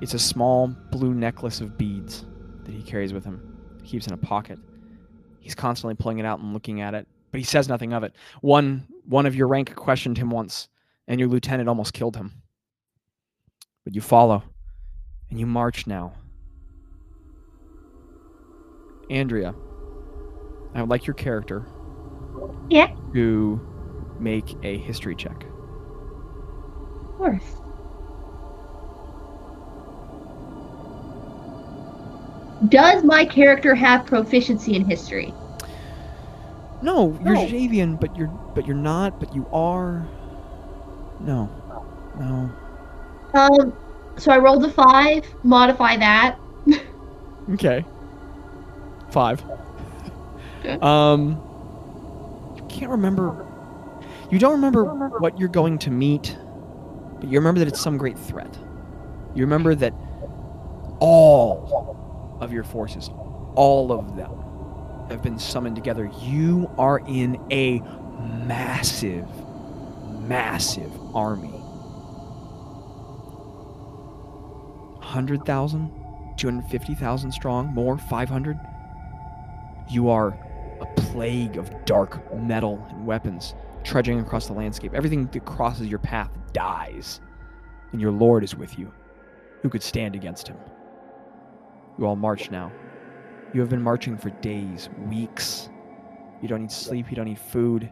It's a small blue necklace of beads that he carries with him. He keeps in a pocket. He's constantly pulling it out and looking at it, but he says nothing of it. One one of your rank questioned him once, and your lieutenant almost killed him. But you follow, and you march now. Andrea, I would like your character Yeah. to make a history check. Of course. Does my character have proficiency in history? No, you're No. Javian, but you're but you're not, but you are. No. No. Um, so I rolled a five. Modify that. Okay. Five. Um you can't remember you don't remember what you're going to meet, but you remember that it's some great threat. You remember that all of your forces, all of them, have been summoned together. You are in a massive, massive army. 100,000? 250,000 strong? More? 500? You are a plague of dark metal and weapons trudging across the landscape. Everything that crosses your path dies. And your lord is with you. Who could stand against him? You all march now. You have been marching for days, weeks. You don't need sleep, you don't need food.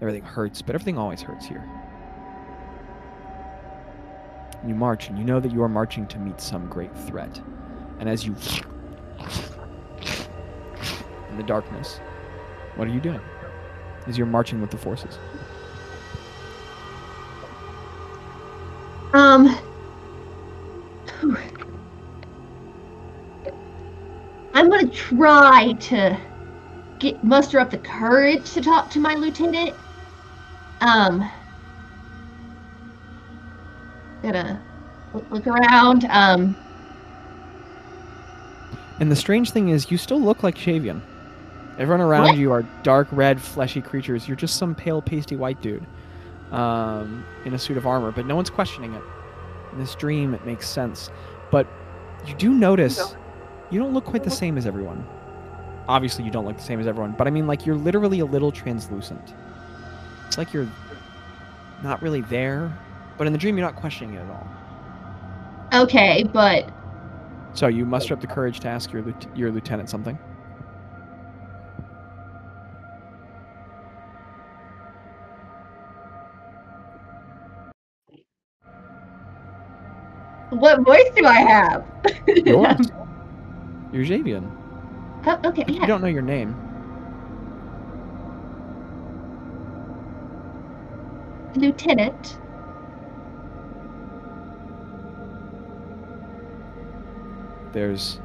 Everything hurts, but everything always hurts here. You march, and you know that you are marching to meet some great threat. And as you. In the darkness, what are you doing? As you're marching with the forces. Um. I'm gonna try to get muster up the courage to talk to my lieutenant. Um. Gonna look, look around. Um. And the strange thing is, you still look like Javian. Everyone around What? you are dark red, fleshy creatures. You're just some pale, pasty white dude um, in a suit of armor, but no one's questioning it. In this dream, it makes sense. But you do notice you don't look quite the same as everyone. Obviously, you don't look the same as everyone, but I mean, like, you're literally a little translucent. It's like you're not really there, but in the dream, you're not questioning it at all. Okay, but So you muster up the courage to ask your your lieutenant something. What voice do I have? Yours. You're Javian. Oh, okay, You don't know your name. Lieutenant. There's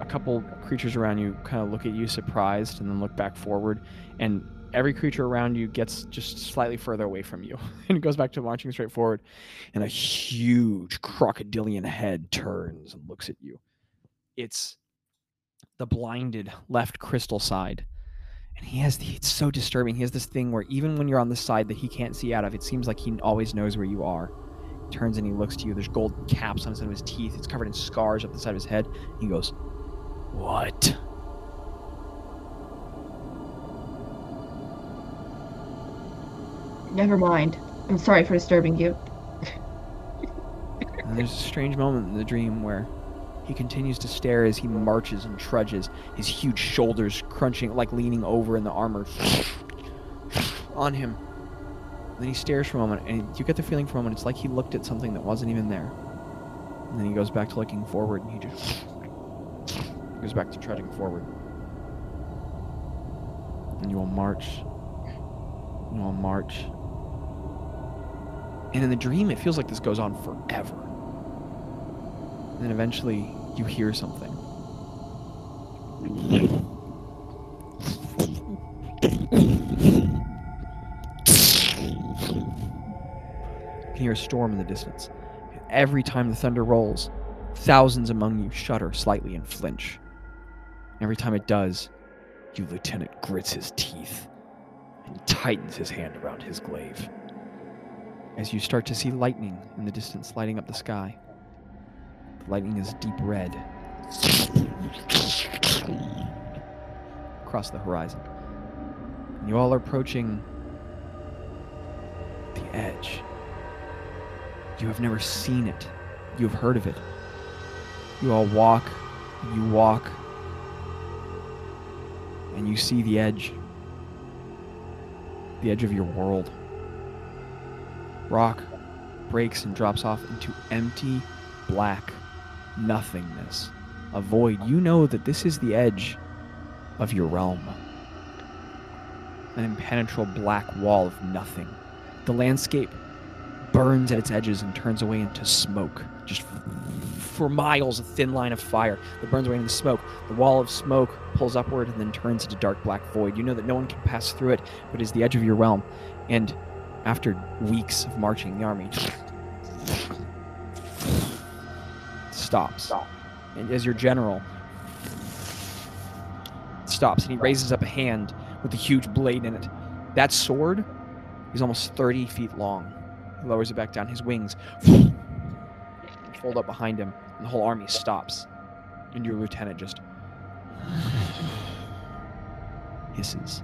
a couple creatures around you kind of look at you surprised and then look back forward and every creature around you gets just slightly further away from you and goes back to marching straight forward and a huge crocodilian head turns and looks at you. It's the blinded left crystal side. And he has the, it's so disturbing. He has this thing where even when you're on the side that he can't see out of, it seems like he always knows where you are. He turns and he looks to you. There's gold caps on the side of his teeth. It's covered in scars up the side of his head. He goes, What? Never mind. I'm sorry for disturbing you. And there's a strange moment in the dream where he continues to stare as he marches and trudges, his huge shoulders crunching, like leaning over in the armor on him. And then he stares for a moment, and you get the feeling for a moment it's like he looked at something that wasn't even there. And then he goes back to looking forward, and he just goes back to trudging forward. And you will march. You will march. And in the dream, it feels like this goes on forever. And then eventually, you hear something. You can hear a storm in the distance. Every time the thunder rolls, thousands among you shudder slightly and flinch. Every time it does, you lieutenant grits his teeth and tightens his hand around his glaive as you start to see lightning in the distance lighting up the sky. The lightning is deep red across the horizon. And you all are approaching the edge. You have never seen it. You have heard of it. You all walk, you walk, and you see the edge. the edge of your world. Rock breaks and drops off into empty, black nothingness. A void. You know that this is the edge of your realm. An impenetrable black wall of nothing. The landscape burns at its edges and turns away into smoke. Just for miles, a thin line of fire that burns away into smoke. The wall of smoke pulls upward and then turns into dark black void. You know that no one can pass through it, but it is the edge of your realm. And after weeks of marching, the army stops. And as your general stops, and he raises up a hand with a huge blade in it. That sword is almost 30 feet long. He lowers it back down. His wings fold up behind him, and the whole army stops. And your lieutenant just hisses.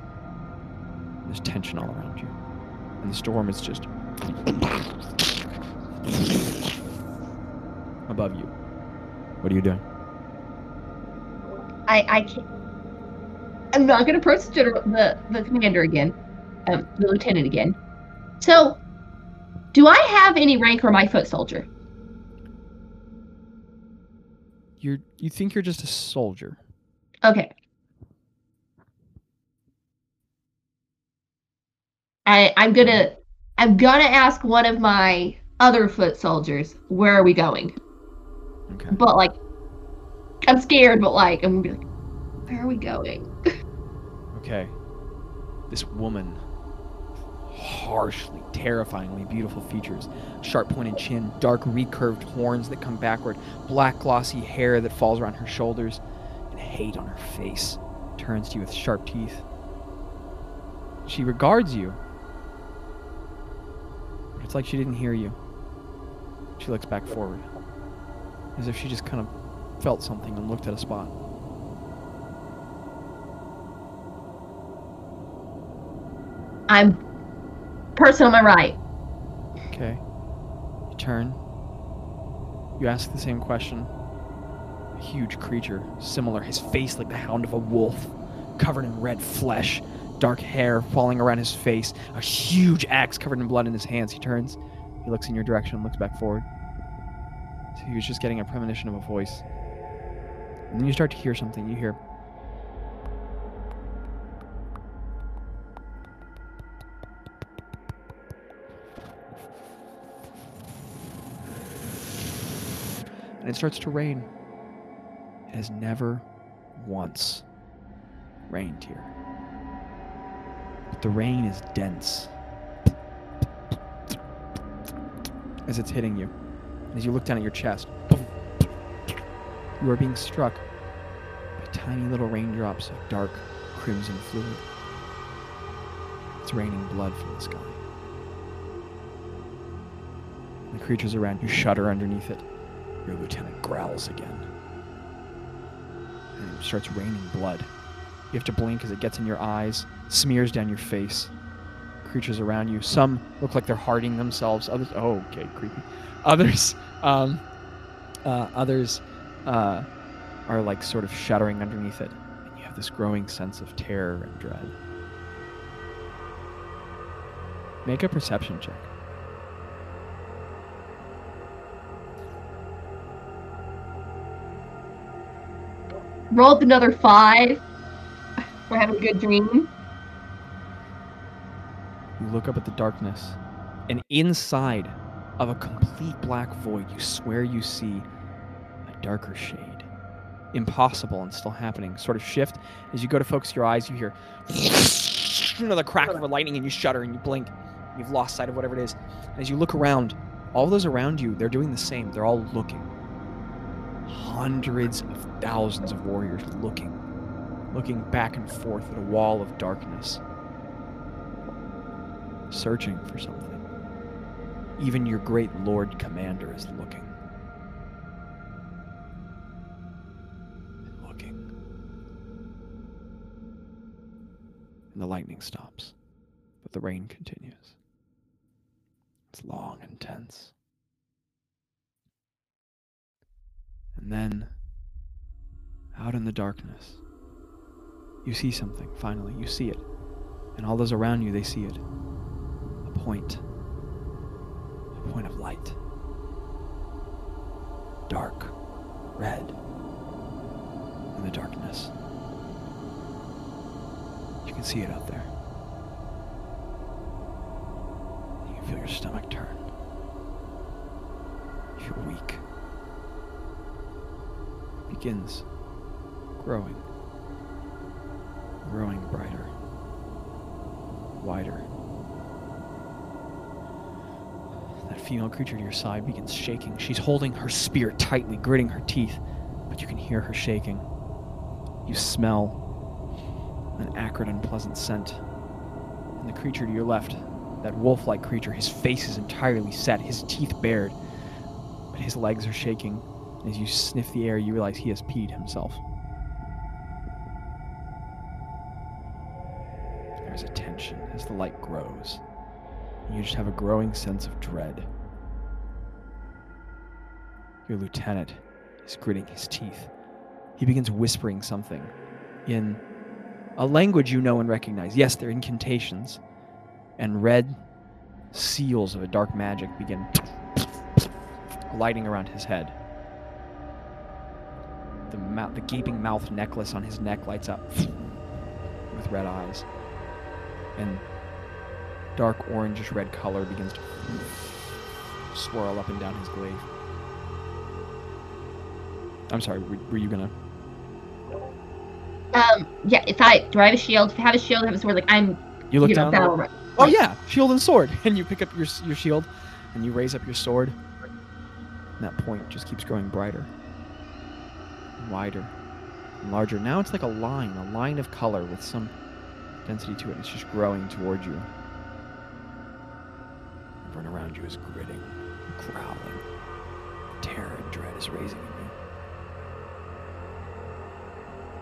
There's tension all around you. And the storm is just above you. What are you doing? I I can't. I'm not gonna approach the general, the the commander again, um, the lieutenant again. So, do I have any rank or my foot soldier? You're you think you're just a soldier. Okay. I I'm gonna I'm gonna ask one of my other foot soldiers where are we going? Okay. But like, I'm scared, but like I'm gonna be like, where are we going? Okay. This woman, harshly, terrifyingly beautiful features, sharp pointed chin, dark recurved horns that come backward, black glossy hair that falls around her shoulders, and hate on her face, turns to you with sharp teeth. She regards you, it's like she didn't hear you. She looks back forward, as if she just kind of felt something and looked at a spot. I'm person on my right. Okay. You turn. You ask the same question. A huge creature, similar, his face like the hound of a wolf, covered in red flesh, dark hair falling around his face, a huge axe covered in blood in his hands. He turns. He looks in your direction, looks back forward. So he was just getting a premonition of a voice. And then you start to hear something. You hear. and it starts to rain. It has never once rained here. The rain is dense as it's hitting you. As you look down at your chest, you are being struck by tiny little raindrops of dark crimson fluid. It's raining blood from the sky. The creatures around you shudder underneath it. Your lieutenant growls again. And it starts raining blood. You have to blink as it gets in your eyes, smears down your face. Creatures around you. Some look like they're harding themselves. Others, oh, okay, creepy. Others, um, uh, others uh, are like sort of shuddering underneath it. And you have this growing sense of terror and dread. Make a perception check. Rolled another five. We're a good dream. You look up at the darkness, and inside of a complete black void, you swear you see a darker shade. Impossible and still happening. Sort of shift. As you go to focus your eyes, you hear another crack of a lightning, and you shudder and you blink. You've lost sight of whatever it is. And as you look around, all those around you, they're doing the same. They're all looking. Hundreds of thousands of warriors looking, looking back and forth at a wall of darkness searching for something. Even your great Lord Commander is looking. And looking. And the lightning stops, but the rain continues. It's long and tense. And then, out in the darkness, you see something, finally. You see it. And all those around you, they see it. A point. A point of light. Dark. Red. In the darkness. You can see it out there. You can feel your stomach turn. You feel weak. It begins growing. Growing brighter. Wider. That female creature to your side begins shaking. She's holding her spear tightly, gritting her teeth, but you can hear her shaking. You smell an acrid, unpleasant scent. And the creature to your left, that wolf like creature, his face is entirely set, his teeth bared, but his legs are shaking. As you sniff the air, you realize he has peed himself. The light grows. You just have a growing sense of dread. Your lieutenant is gritting his teeth. He begins whispering something in a language you know and recognize. Yes, they're incantations. And red seals of a dark magic begin lighting around his head. The, the gaping mouth necklace on his neck lights up with red eyes. And dark orangish red color begins to swirl up and down his glaive. I'm sorry, were, were you gonna? Um, yeah. If I do, I have a shield. If I have a shield, I have a sword. Like I'm, You look you know, down. battle. Oh yeah, shield and sword, and you pick up your your shield, and you raise up your sword. And that point just keeps growing brighter, and wider, and larger. Now it's like a line, a line of color with some density to it. It's just growing toward you. Everyone around you is gritting, growling. Terror and dread is raising in you.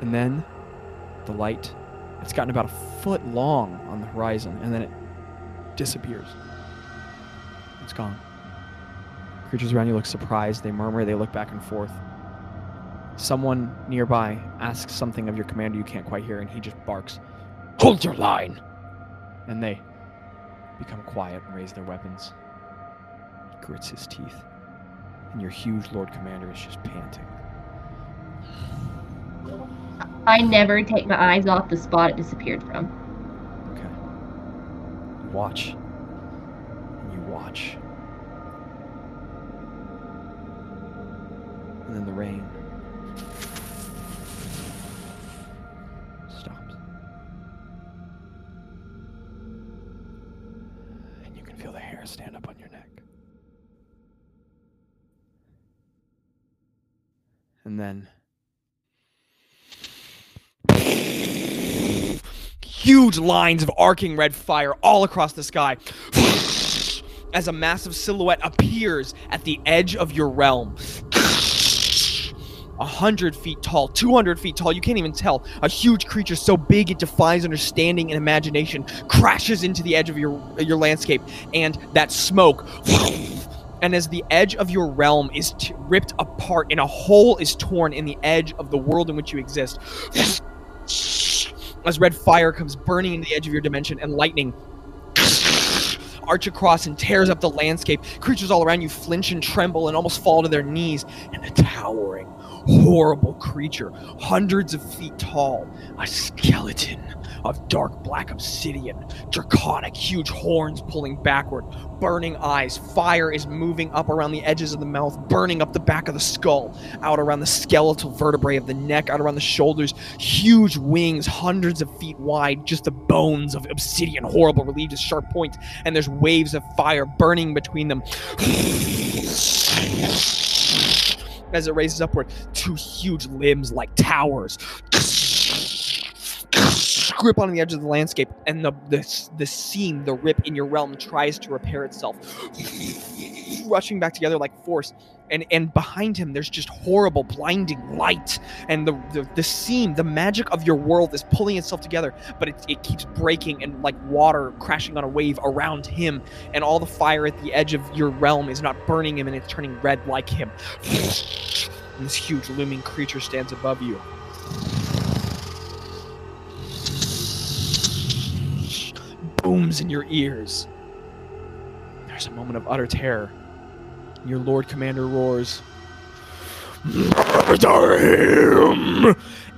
And then the light it's gotten about a foot long on the horizon, and then it disappears. It's gone. Creatures around you look surprised. They murmur. They look back and forth. Someone nearby asks something of your commander you can't quite hear, and he just barks, Hold your line! And they become quiet and raise their weapons. He grits his teeth. And your huge Lord Commander is just panting. I never take my eyes off the spot it disappeared from. Okay. You watch. And you watch. And then the rain hair stand up on your neck. And then huge lines of arcing red fire all across the sky as a massive silhouette appears at the edge of your realm. A hundred feet tall, 200 feet tall, you can't even tell. A huge creature so big it defies understanding and imagination crashes into the edge of your, your landscape, and that smoke. And as the edge of your realm is t- ripped apart and a hole is torn in the edge of the world in which you exist, as red fire comes burning into the edge of your dimension and lightning arch across and tears up the landscape. Creatures all around you flinch and tremble and almost fall to their knees. And a towering, horrible creature, hundreds of feet tall, a skeleton of dark black obsidian, draconic, huge horns pulling backward, burning eyes. Fire is moving up around the edges of the mouth, burning up the back of the skull, out around the skeletal vertebrae of the neck, out around the shoulders. Huge wings, hundreds of feet wide, just the bones of obsidian, horrible, relieved as sharp points, and there's waves of fire burning between them. As it raises upward, two huge limbs like towers grip on the edge of the landscape, and the, the the seam, the rip in your realm tries to repair itself, rushing back together like force. And and behind him, there's just horrible, blinding light, and the the, the seam, the magic of your world is pulling itself together, but it, it keeps breaking and like water crashing on a wave around him, and all the fire at the edge of your realm is not burning him, and it's turning red like him. And this huge looming creature stands above you. booms in your ears. There's a moment of utter terror. Your Lord Commander roars,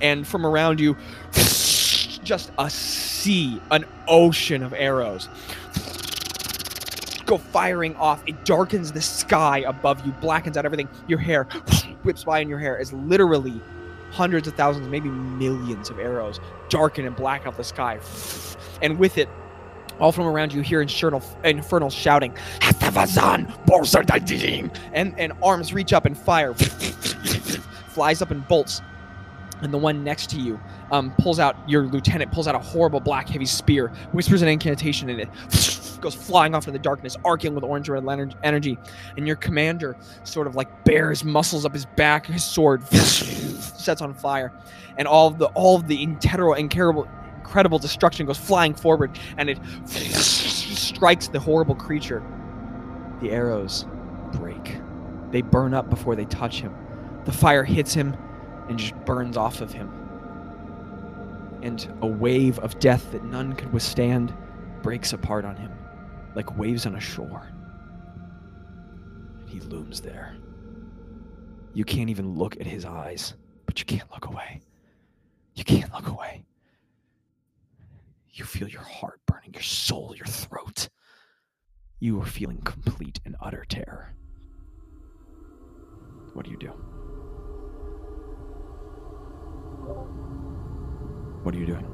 And from around you, just a sea, an ocean of arrows go firing off. It darkens the sky above you, blackens out everything. Your hair whips by in your hair as literally hundreds of thousands, maybe millions of arrows darken and black out the sky. And with it, all from around you hear infernal, infernal shouting, and, and arms reach up and fire, flies up and bolts. And the one next to you um, pulls out, your lieutenant pulls out a horrible black heavy spear, whispers an incantation in it, goes flying off into the darkness, arcing with orange red energy. And your commander sort of like bears muscles up his back, his sword sets on fire. And all of the all of the incredible, incredible, incredible destruction goes flying forward, and it strikes the horrible creature. The arrows break. They burn up before they touch him. The fire hits him and just burns off of him. And a wave of death that none could withstand breaks apart on him like waves on a shore. And he looms there. You can't even look at his eyes, but you can't look away. You can't look away. Feel your heart burning, your soul, your throat. You are feeling complete and utter terror. What do you do? What are you doing?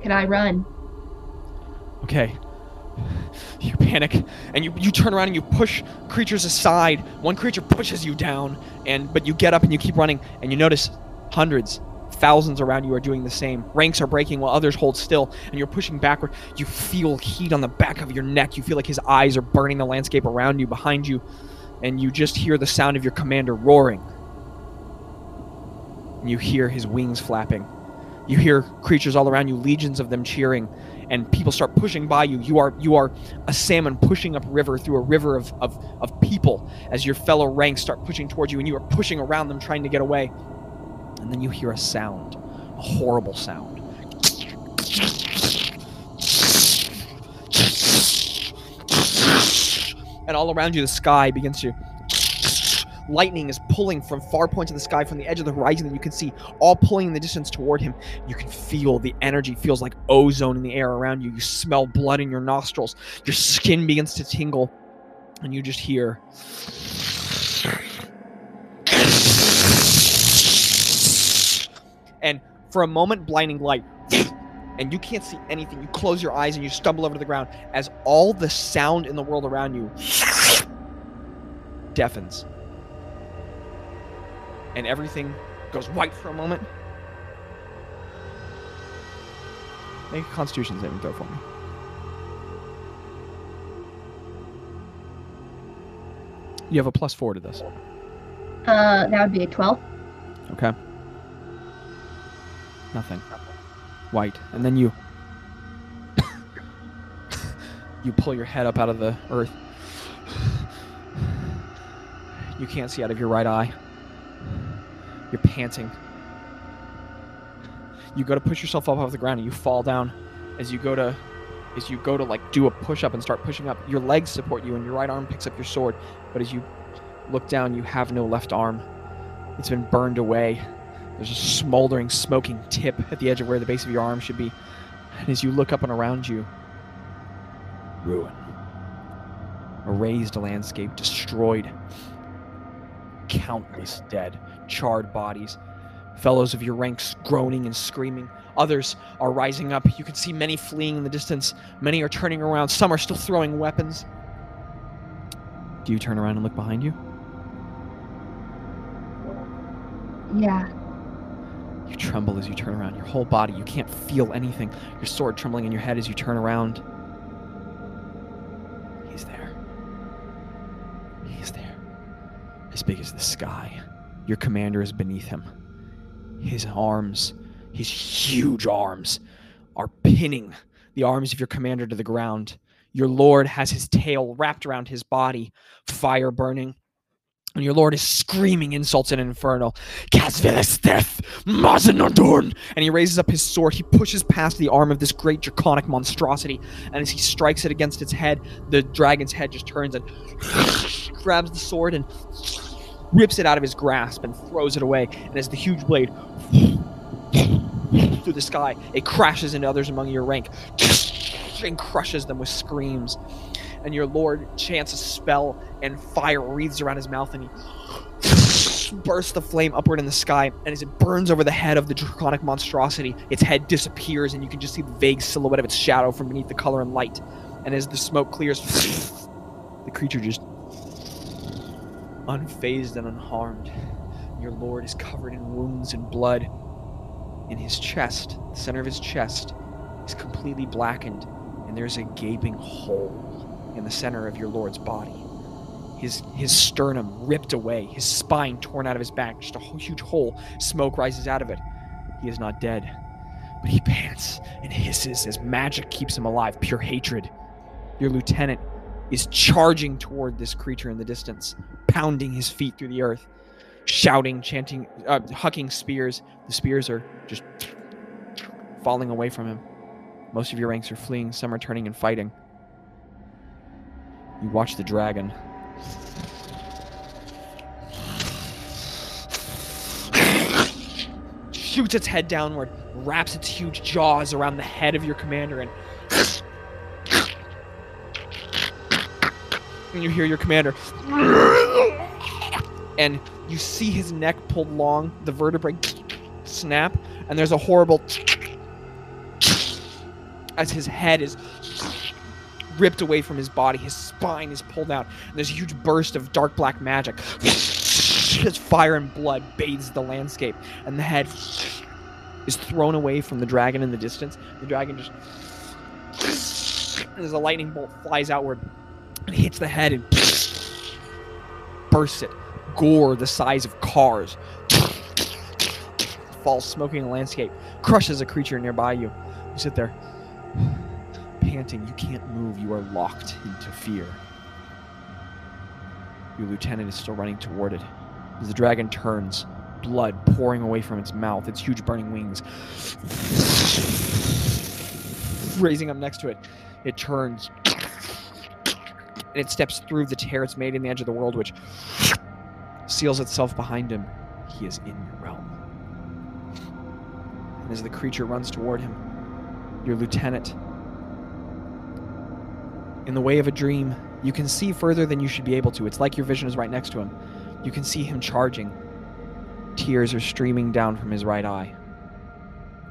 Can I run? Okay. You panic and you, you turn around and you push creatures aside. One creature pushes you down, and but you get up and you keep running, and you notice hundreds, thousands around you are doing the same. Ranks are breaking while others hold still, and you're pushing backward. You feel heat on the back of your neck. You feel like his eyes are burning the landscape around you, behind you, and you just hear the sound of your commander roaring. And you hear his wings flapping. You hear creatures all around you, legions of them cheering, and people start pushing by you. You are you are a salmon pushing up river through a river of, of, of people as your fellow ranks start pushing towards you, and you are pushing around them trying to get away. And then you hear a sound, a horrible sound. And all around you, the sky begins to lightning is pulling from far points of the sky from the edge of the horizon that you can see, all pulling in the distance toward him. You can feel the energy feels like ozone in the air around you. You smell blood in your nostrils. Your skin begins to tingle, and you just hear. And for a moment, blinding light. And you can't see anything. You close your eyes and you stumble over to the ground as all the sound in the world around you deafens and everything goes white for a moment. Make a constitution saving throw for me. You have a plus four to this. Uh, that would be a 12. Okay. Nothing. White. And then you. you pull your head up out of the earth. You can't see out of your right eye. You're panting. You go to push yourself up off the ground and you fall down as you go to as you go to like do a push up and start pushing up. Your legs support you and your right arm picks up your sword, but as you look down, you have no left arm. It's been burned away. There's a smoldering, smoking tip at the edge of where the base of your arm should be. And as you look up and around you, ruin. A razed landscape, destroyed. Countless dead charred bodies. Fellows of your ranks groaning and screaming. Others are rising up. You can see many fleeing in the distance. Many are turning around. Some are still throwing weapons. Do you turn around and look behind you? Yeah. You tremble as you turn around. Your whole body, you can't feel anything. Your sword trembling in your head as you turn around. He's there. He's there. As big as the sky. Your commander is beneath him. His arms, his huge arms, are pinning the arms of your commander to the ground. Your lord has his tail wrapped around his body, fire burning. And your lord is screaming insults in Infernal. Casvilis death, Mazenodorn! And he raises up his sword. He pushes past the arm of this great draconic monstrosity. And as he strikes it against its head, the dragon's head just turns and grabs the sword and rips it out of his grasp and throws it away. And as the huge blade through the sky, it crashes into others among your rank and crushes them with screams and your lord chants a spell, and fire wreathes around his mouth, and he bursts the flame upward in the sky. And as it burns over the head of the draconic monstrosity, its head disappears, and you can just see the vague silhouette of its shadow from beneath the color and light. And as the smoke clears, the creature just unfazed and unharmed. Your lord is covered in wounds and blood. In his chest, the center of his chest, is completely blackened, and there's a gaping hole in the center of your lord's body. His, his sternum ripped away, his spine torn out of his back, just a huge hole. Smoke rises out of it. He is not dead, but he pants and hisses as magic keeps him alive, pure hatred. Your lieutenant is charging toward this creature in the distance, pounding his feet through the earth, shouting, chanting, uh, hucking spears. The spears are just falling away from him. Most of your ranks are fleeing, some are turning and fighting. You watch the dragon. Shoots its head downward, wraps its huge jaws around the head of your commander, and. And you hear your commander. And you see his neck pulled long, the vertebrae snap, and there's a horrible. As his head is ripped away from his body. His spine is pulled out. And there's a huge burst of dark black magic. As fire and blood bathes the landscape. And the head is thrown away from the dragon in the distance. The dragon just. As a lightning bolt flies outward and hits the head and bursts it. Gore the size of cars falls smoking in the landscape, crushes a creature nearby you. You sit there panting. You can't move. You are locked into fear. Your lieutenant is still running toward it. As the dragon turns, blood pouring away from its mouth, its huge burning wings raising up next to it, it turns and it steps through the tear it's made in the edge of the world, which seals itself behind him. He is in your realm. And as the creature runs toward him, your lieutenant in the way of a dream, you can see further than you should be able to. It's like your vision is right next to him. You can see him charging. Tears are streaming down from his right eye.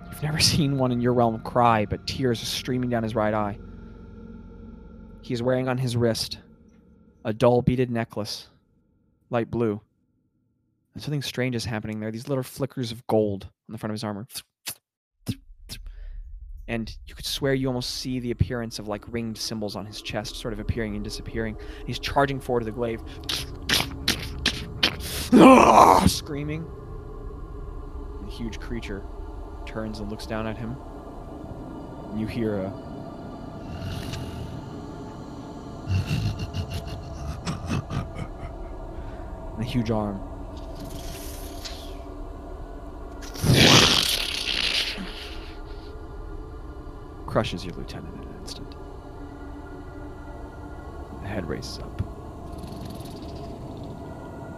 You've never seen one in your realm cry, but tears are streaming down his right eye. He is wearing on his wrist a dull beaded necklace, light blue. And something strange is happening there. These little flickers of gold on the front of his armor and you could swear you almost see the appearance of like ringed symbols on his chest sort of appearing and disappearing. He's charging forward to the glaive. Ah, screaming. The huge creature turns and looks down at him. And you hear a and a huge arm crushes your lieutenant in an instant. The head raises up.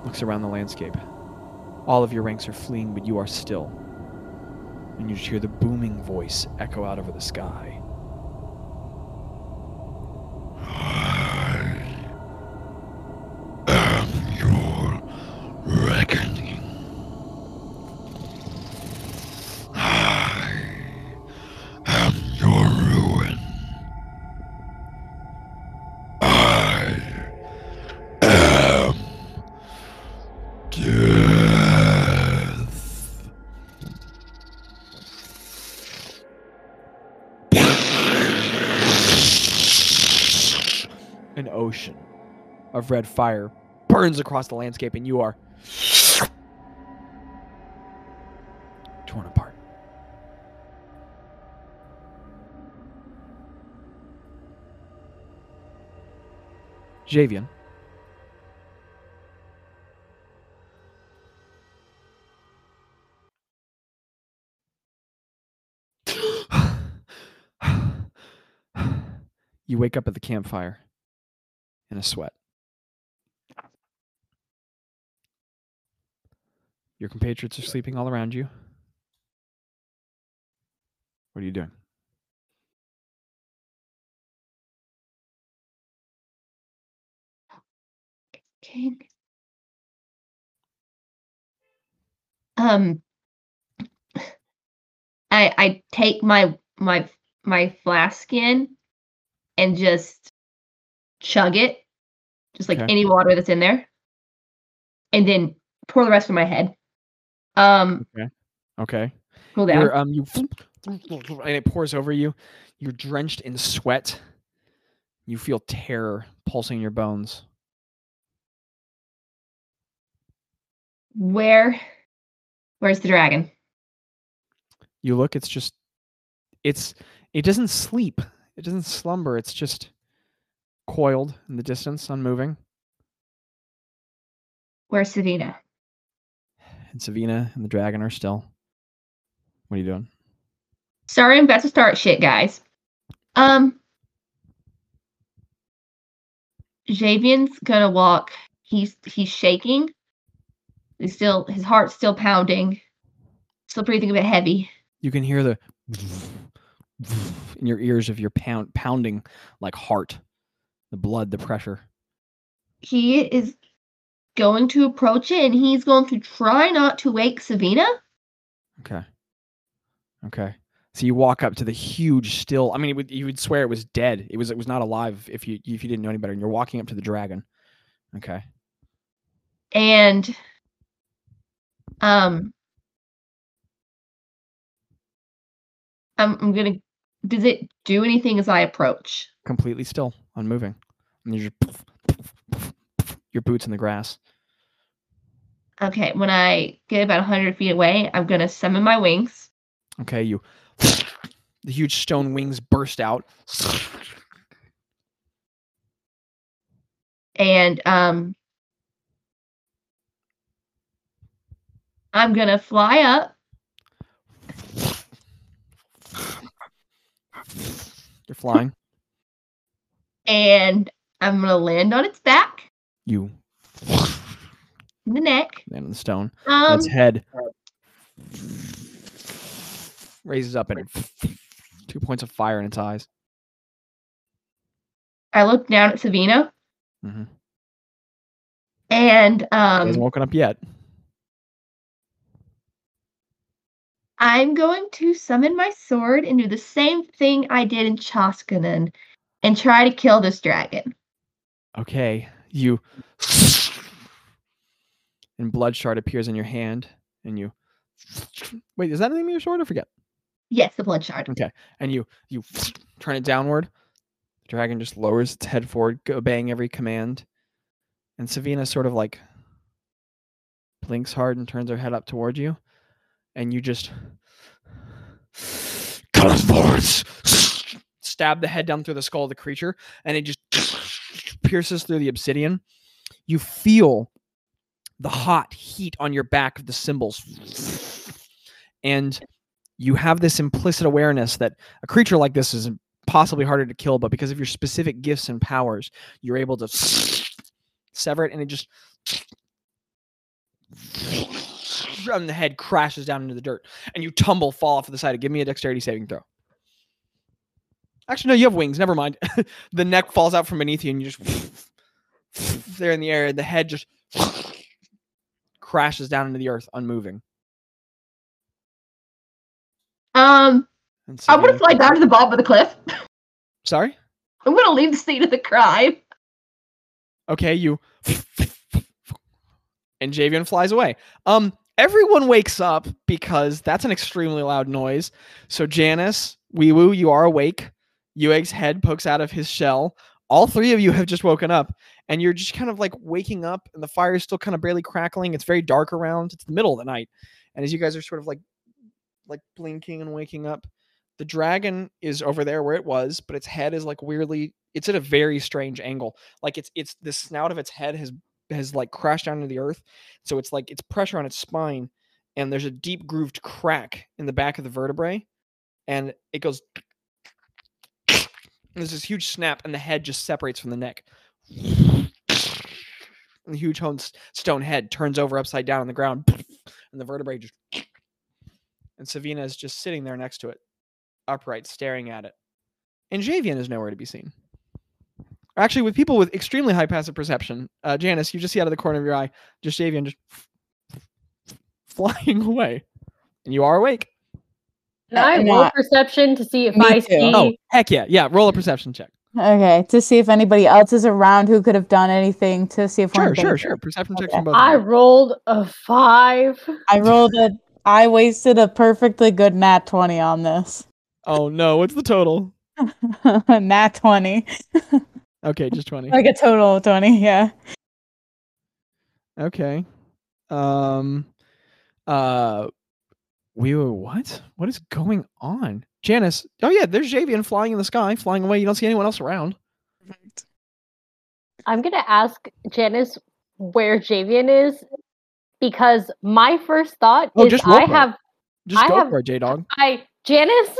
Looks around the landscape. All of your ranks are fleeing, but you are still. And you just hear the booming voice echo out over the sky. of red fire burns across the landscape, and you are torn apart. Javian. you wake up at the campfire in a sweat. Your compatriots are sleeping all around you. What are you doing? King. Um, I I take my my my flask in and just chug it, just like Okay. any water that's in there, and then pour the rest on my head. Um, Okay. cool down. You're, um, you and it pours over you. You're drenched in sweat. You feel terror pulsing your bones. Where, where's the dragon? You look, it's just it's it doesn't sleep. It doesn't slumber. It's just coiled in the distance, unmoving. Where's Savina? And Savina and the dragon are still. What are you doing? Sorry, I'm about to start shit, guys. Um, Javian's gonna walk. He's he's shaking. He's still his heart's still pounding. Still breathing a bit heavy. You can hear the in your ears of your pound pounding like heart. The blood, the pressure. He is going to approach it, and he's going to try not to wake Savina. Okay. Okay. So you walk up to the huge still. I mean, it would, you would swear it was dead. It was it was not alive if you if you didn't know any better. And you're walking up to the dragon. Okay. and um I'm, I'm gonna does it do anything as i approach Completely still, unmoving. And you're just your boots in the grass. Okay when i get about 100 feet away i'm gonna summon my wings Okay. You. The huge stone wings burst out. and um i'm gonna fly up You're flying. and i'm gonna land on its back You the neck land on the stone. um its head raises up and two points of fire in its eyes. i look down at savina Mhm. and um hasn't woken up yet. I'm going to summon my sword and do the same thing I did in Chaskanan and try to kill this dragon. Okay, you and blood shard appears in your hand, and you wait. Is that the name of your sword? I forget. Yes, the blood shard. Okay. And you you turn it downward. The dragon just lowers its head forward, obeying every command. And Savina sort of like blinks hard and turns her head up toward you, and you just cut us forwards. Stab the head down through the skull of the creature, and it just pierces through the obsidian. You feel the hot heat on your back of the symbols, and you have this implicit awareness that a creature like this is possibly harder to kill, but because of your specific gifts and powers, you're able to sever it, and it just and the head crashes down into the dirt, and you tumble, fall off to the side. Give me a dexterity saving throw. Actually, no, you have wings. Never mind. the neck falls out from beneath you, and you just there in the air. The head just crashes down into the earth, unmoving. Um, And I'm gonna fly down to the bottom of the cliff. Sorry. I'm gonna leave the scene of the crime. Okay, you and Javian flies away. Um, everyone wakes up because that's an extremely loud noise. So Janice, Wee Woo, you are awake. Ueg's head pokes out of his shell. All three of you have just woken up, and you're just kind of like waking up, and the fire is still kind of barely crackling. It's very dark around. It's the middle of the night, and as you guys are sort of like, like blinking and waking up, the dragon is over there where it was, but its head is like weirdly. It's at a very strange angle like it's it's the snout of its head has has like crashed down into the earth so it's like it's pressure on its spine and there's a deep grooved crack in the back of the vertebrae and it goes There's this huge snap, and the head just separates from the neck. And the huge stone head turns over upside down on the ground, and the vertebrae just. And Savina is just sitting there next to it, upright, staring at it. And Javian is nowhere to be seen. Actually, with people with extremely high passive perception, uh, Janice, you just see out of the corner of your eye, just Javian just flying away, and you are awake. Can I roll not- perception to see if Me I too. see? Oh, heck yeah. Yeah, roll a perception check. Okay, to see if anybody else is around who could have done anything to see if Sure, in sure, sure. Perception checks from both. of I you. rolled a five. I rolled a. I wasted a perfectly good nat twenty on this. Oh no, what's the total? nat twenty, Okay, just 20. like a total of twenty. Yeah. Okay. Um uh we were what? What is going on? Janice. Oh yeah, there's Javian flying in the sky, flying away. You don't see anyone else around. I'm gonna ask Janice where Javian is because my first thought Oh, is I have Just I go have- for it, J Dog. I Janice.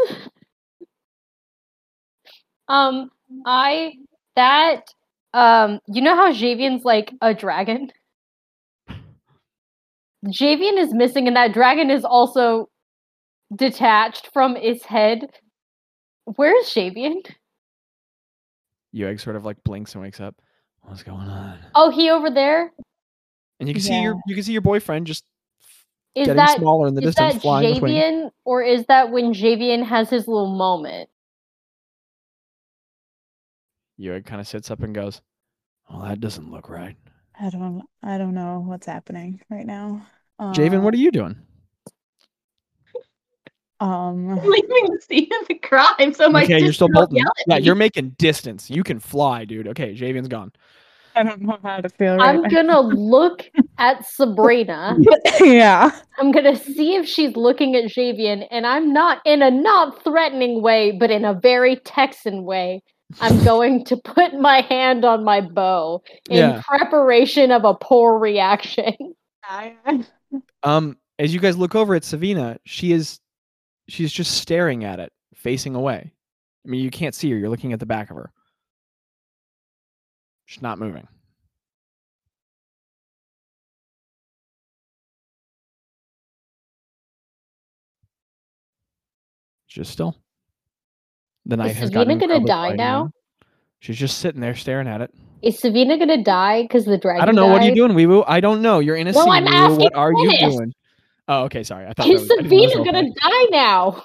um, I that um, you know how Javian's like a dragon. Javian is missing, and that dragon is also detached from its head. Where's Javian? Yueg sort of like blinks and wakes up. What's going on? Oh, he over there. And you can see your you can see your boyfriend just Is getting that smaller in the is distance, that flying with wings. Javian, or is that when Javian has his little moment? Yueg kind of sits up and goes, Well, that doesn't look right. I don't. I don't know what's happening right now. Javian, what are you doing? Um. leaving the scene of the crime. So my okay, you're still bolting. Yeah, you're making distance. You can fly, dude. Okay, Javian's gone. I don't know how to feel right I'm gonna look at Savina. yeah. I'm gonna see if she's looking at Javian, and I'm not in a not threatening way, but in a very Texan way. I'm going to put my hand on my bow in Yeah. preparation of a poor reaction. Um, as you guys look over at Savina, she is she's just staring at it, facing away. I mean, you can't see her. You're looking at the back of her. She's not moving. She's just still. The night has gotten Savina gonna die now? again. She's just sitting there staring at it. Is Savina gonna die because the dragon? I don't know. What are you died? doing, Weewoo? I don't know. You're in a Well, scene. I'm Weewoo. asking What are you Dennis. doing? Oh, okay. Sorry. I thought Is that was, I didn't know Savina that was gonna real die now?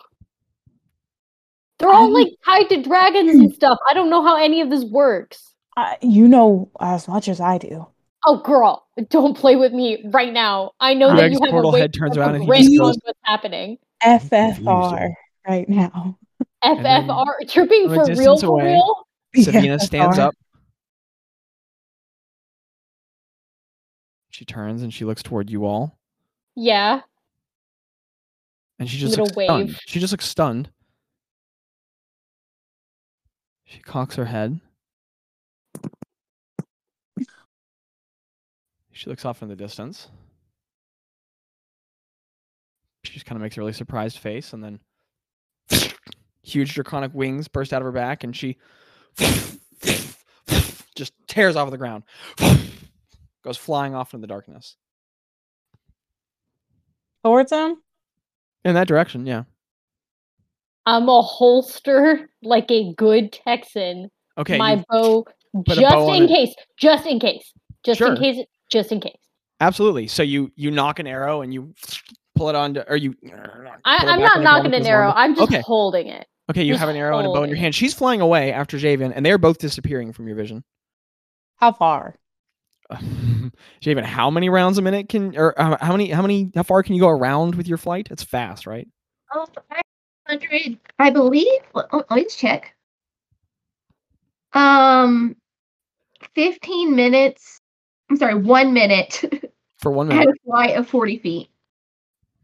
They're all I'm- like tied to dragons and stuff. I don't know how any of this works. Uh, you know as much as I do. Oh, girl, don't play with me right now. I know that you have portal a way head turns around and he grip just on goes- what's happening. FFR right now. FFR, you're being from for real, for away- real. Savina stands up. She turns and she looks toward you all, Yeah, and she just Little looks stunned. wave. She just looks stunned. She cocks her head. She looks off in the distance. She just kind of makes a really surprised face, and then huge draconic wings burst out of her back, and she just tears off the ground, goes flying off into the darkness Towards him? in that direction. Yeah. I'm a holster like a good Texan. Okay. my bow, just bow on in it. case, just in case, just Sure. in case, just in case. Absolutely. So you you knock an arrow and you pull it on, to, or you. I, it i'm not on the bow knocking an arrow. I'm just Okay. holding it. Okay, you have an arrow and a bow in your hand. She's flying away after Javian, and they're both disappearing from your vision. How far? Javian, how many rounds a minute can, or uh, how many, how many, how far can you go around with your flight? It's fast, right? Oh, 500, I believe. Let, me just check. Um, 15 minutes. I'm sorry, one minute For one at minute. a flight of 40 feet.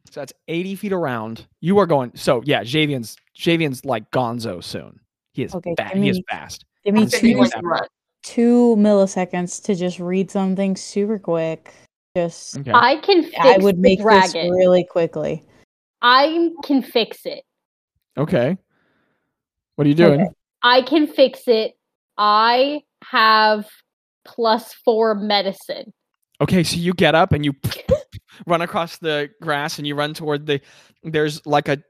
So that's 80 feet around. You are going. So yeah, Javian's Javian's like Gonzo soon. He is Okay, fast. give He is me- fast. Give me I'm Fifty seeing two, what's minutes happening. run. two milliseconds to just read something super quick. Just Okay. I can fix I would the make this really quickly. I can fix it. Okay. What are you doing? Okay. I can fix it. I have plus four medicine. Okay, so you get up and you run across the grass and you run toward the. There's like a,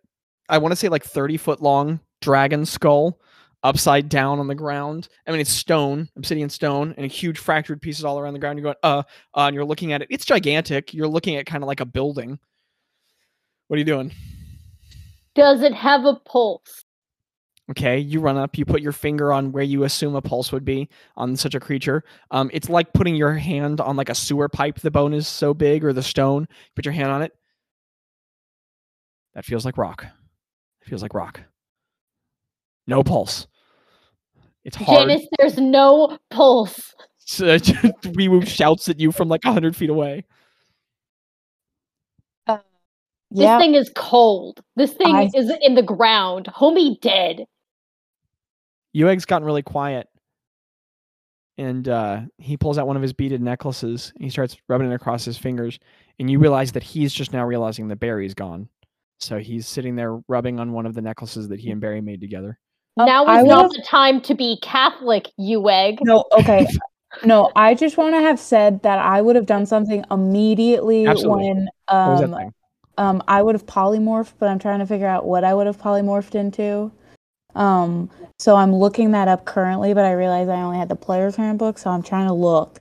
I want to say like 30 foot long dragon skull upside down on the ground. I mean, it's stone, obsidian stone, and huge fractured pieces all around the ground. You're going, uh, uh, and you're looking at it. It's gigantic. You're looking at kind of like a building. What are you doing? Does it have a pulse? Okay, you run up, you put your finger on where you assume a pulse would be on such a creature. Um, it's like putting your hand on like a sewer pipe. The bone is so big, or the stone. Put your hand on it. That feels like rock. It feels like rock. No pulse. It's hard. Janice, there's no pulse. So, Wee shouts at you from like hundred feet away. Uh, This yeah. thing is cold. This thing I- is in the ground. Homie dead. Uegg's gotten really quiet. And uh, he pulls out one of his beaded necklaces and he starts rubbing it across his fingers. And you realize that he's just now realizing that Barry's gone. So he's sitting there rubbing on one of the necklaces that he and Barry made together. Um, now is not the time to be Catholic, you egg. No, okay. No, I just want to have said that I would have done something immediately Absolutely. when What was that um thing? um I would have polymorphed, but I'm trying to figure out what I would have polymorphed into. Um, so I'm looking that up currently, but I realize I only had the player's handbook, so I'm trying to look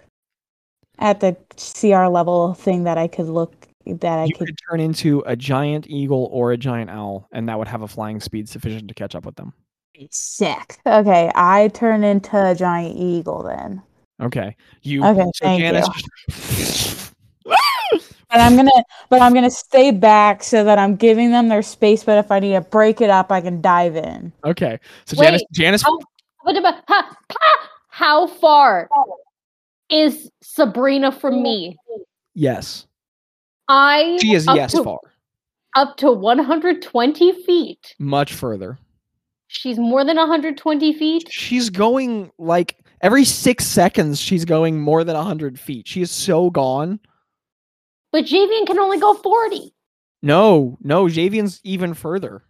at the CR level thing that I could look that I could. could turn into a giant eagle or a giant owl, and that would have a flying speed sufficient to catch up with them. Sick. Okay, I turn into a giant eagle then. Okay. You Okay, so thank Janice you. just- But I'm gonna, but I'm gonna stay back so that I'm giving them their space. But if I need to break it up, I can dive in. okay. So Janice Wait, Janice how- What about ha, ha, how far is Savina from me? yes. I She is yes to, far. up to 120 feet. Much further. She's more than 120 feet. She's going like every six seconds. She's going more than hundred feet. She is so gone. But Javian can only go 40. No, no, Javian's even further.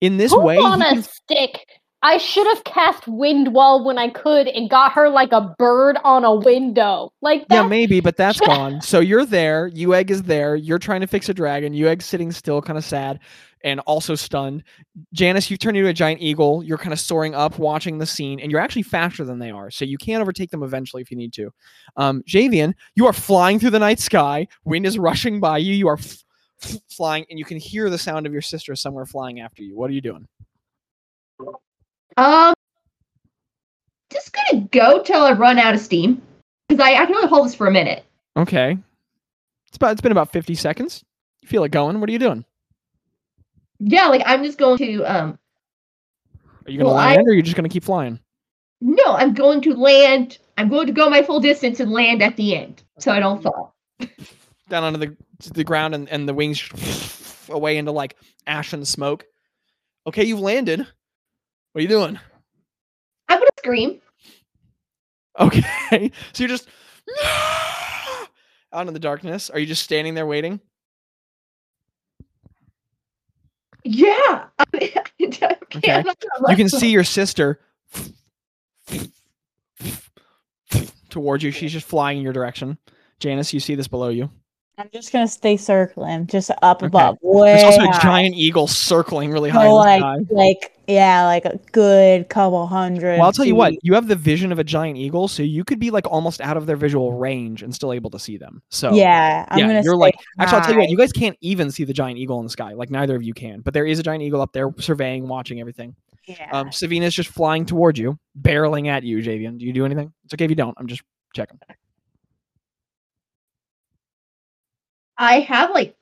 In this Hold way, on a can- stick. I should have cast Wind Wall when I could and got her like a bird on a window. Like that. yeah, maybe, but that's gone. So you're there. Uegg is there. You're trying to fix a dragon. Uegg's sitting still, kind of sad, and also stunned. Janice, you've turned into a giant eagle. You're kind of soaring up, watching the scene, and you're actually faster than they are, so you can overtake them eventually if you need to. Um, Javian, you are flying through the night sky. Wind is rushing by you. You are f- f- flying, and you can hear the sound of your sister somewhere flying after you. What are you doing? Um, just gonna go till I run out of steam because I I can only hold this for a minute. Okay. It's about. It's been about fifty seconds. You feel it going. What are you doing? Yeah, like I'm just going to um. Are you gonna Well, I- land, or are you just gonna keep flying? No, I'm going to land. I'm going to go my full distance and land at the end, so I don't fall. down onto the to the ground and, and the wings away into like ash and smoke. Okay, you've landed. What are you doing? I'm gonna scream. Okay, so you're just out in the darkness. Are you just standing there waiting? Yeah. I can't, Okay. I'm not You can see your sister towards you. She's just flying in your direction. Janice, you see this below you. I'm just gonna stay circling, just up Okay. above. Way There's also a giant eagle circling really high So, in the like, sky. like yeah, like a good couple hundred. Well, I'll tell you what. You have the vision of a giant eagle, so you could be like almost out of their visual range and still able to see them. So Yeah, I'm yeah, gonna. you're stay like actually I'll tell you what. You guys can't even see the giant eagle in the sky. Like neither of you can. But there is a giant eagle up there surveying, watching everything. Yeah. Um Savina's just flying towards you, barreling at you, Javian. Do you do anything? It's okay if you don't. I'm just checking. I have like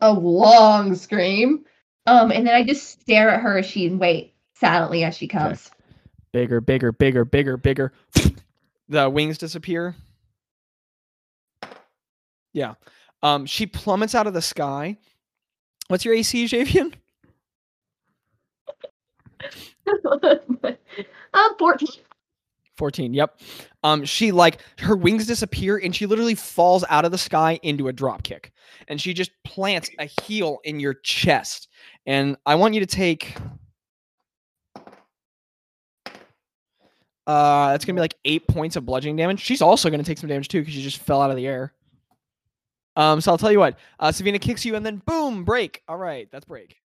a long scream. Um, and then I just stare at her as she wait silently as she comes. Bigger, bigger, bigger, bigger, bigger. the wings disappear. Yeah. Um, she plummets out of the sky. What's your AC, Javian? um, 14. 14. Yep. Um, she like her wings disappear and she literally falls out of the sky into a drop kick. And she just plants a heel in your chest. And I want you to take uh that's gonna be like eight points of bludgeoning damage. She's also gonna take some damage too, because she just fell out of the air. Um, so I'll tell you what, uh Savina kicks you and then boom, break. All right, that's break.